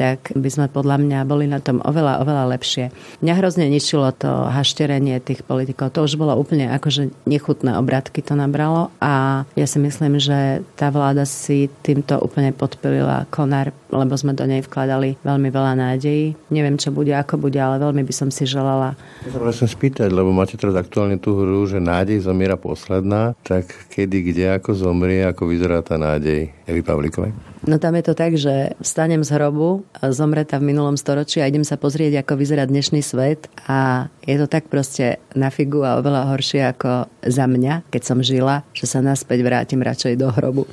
tak by sme podľa mňa boli na tom oveľa, oveľa lepšie. Mňa hrozne ničilo to hašterenie tých politikov. To už bolo úplne akože nechutné obratky to nabralo a ja si myslím, že tá vláda si týmto úplne podpilila konár, lebo sme do nej vkladali veľmi veľa nádejí. Neviem, čo bude, ako bude, ale veľmi by som si želala.
Ja sa vlastne spýtať, lebo máte teraz aktuálne tú hru, že nádej zomiera posledná, tak kedy, kde, ako zomrie, ako vyzerá tá nádej Evy Pavlíkovej?
No tam je to tak, že vstanem z hrobu, zomreta v minulom storočí a idem sa pozrieť, ako vyzerá dnešný svet a je to tak proste na figu a oveľa horšie ako za mňa, keď som žila, že sa naspäť vrátim radšej do hrobu.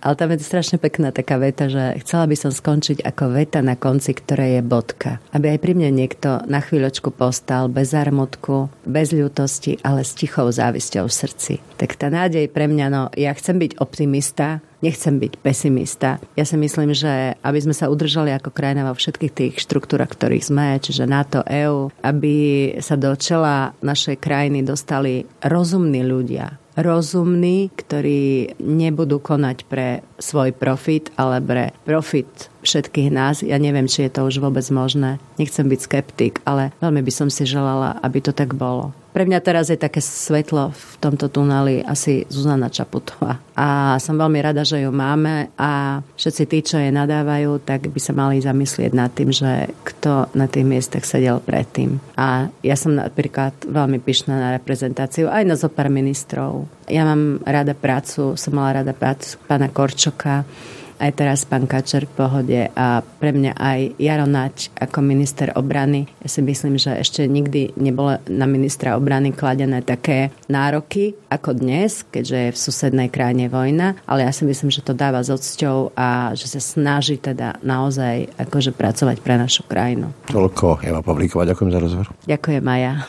Ale tam je strašne pekná taká veta, že chcela by som skončiť ako veta na konci, ktoré je bodka. Aby aj pri mne niekto na chvíľočku postal bez zarmutku, bez ľútosti, ale s tichou závisťou v srdci. Tak tá nádej pre mňa, no ja chcem byť optimista, nechcem byť pesimista. Ja si myslím, že aby sme sa udržali ako krajina vo všetkých tých štruktúrach, ktorých sme, čiže NATO, EU, aby sa do čela našej krajiny dostali rozumní ľudia, rozumní, ktorí nebudú konať pre svoj profit, ale pre profit všetkých nás. Ja neviem, či je to už vôbec možné. Nechcem byť skeptik, ale veľmi by som si želala, aby to tak bolo. Pre mňa teraz je také svetlo v tomto tuneli asi Zuzana Čaputová. A som veľmi rada, že ju máme a všetci tí, čo je nadávajú, tak by sa mali zamyslieť nad tým, že kto na tých miestach sedel predtým. A ja som napríklad veľmi pyšná na reprezentáciu aj na zopár ministrov. Ja mám rada prácu, som mala rada prácu pána Korčoka, aj teraz pán Kačer v pohode a pre mňa aj Jaro Nač ako minister obrany. Ja si myslím, že ešte nikdy nebolo na ministra obrany kladené také nároky ako dnes, keďže je v susednej krajine vojna, ale ja si myslím, že to dáva s odsťou a že sa snaží teda naozaj akože pracovať pre našu krajinu.
Toľko Eva Pavlíková, ďakujem za rozhovor.
Ďakujem Maja.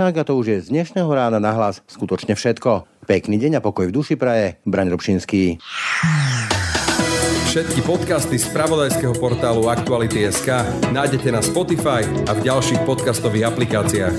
Tak a to už je z dnešného rána na hlas skutočne všetko. Pekný deň a pokoj v duši praje. Braň Robšinský.
Všetky podcasty z pravodajského portálu Aktuality.sk nájdete na Spotify a v ďalších podcastových aplikáciách.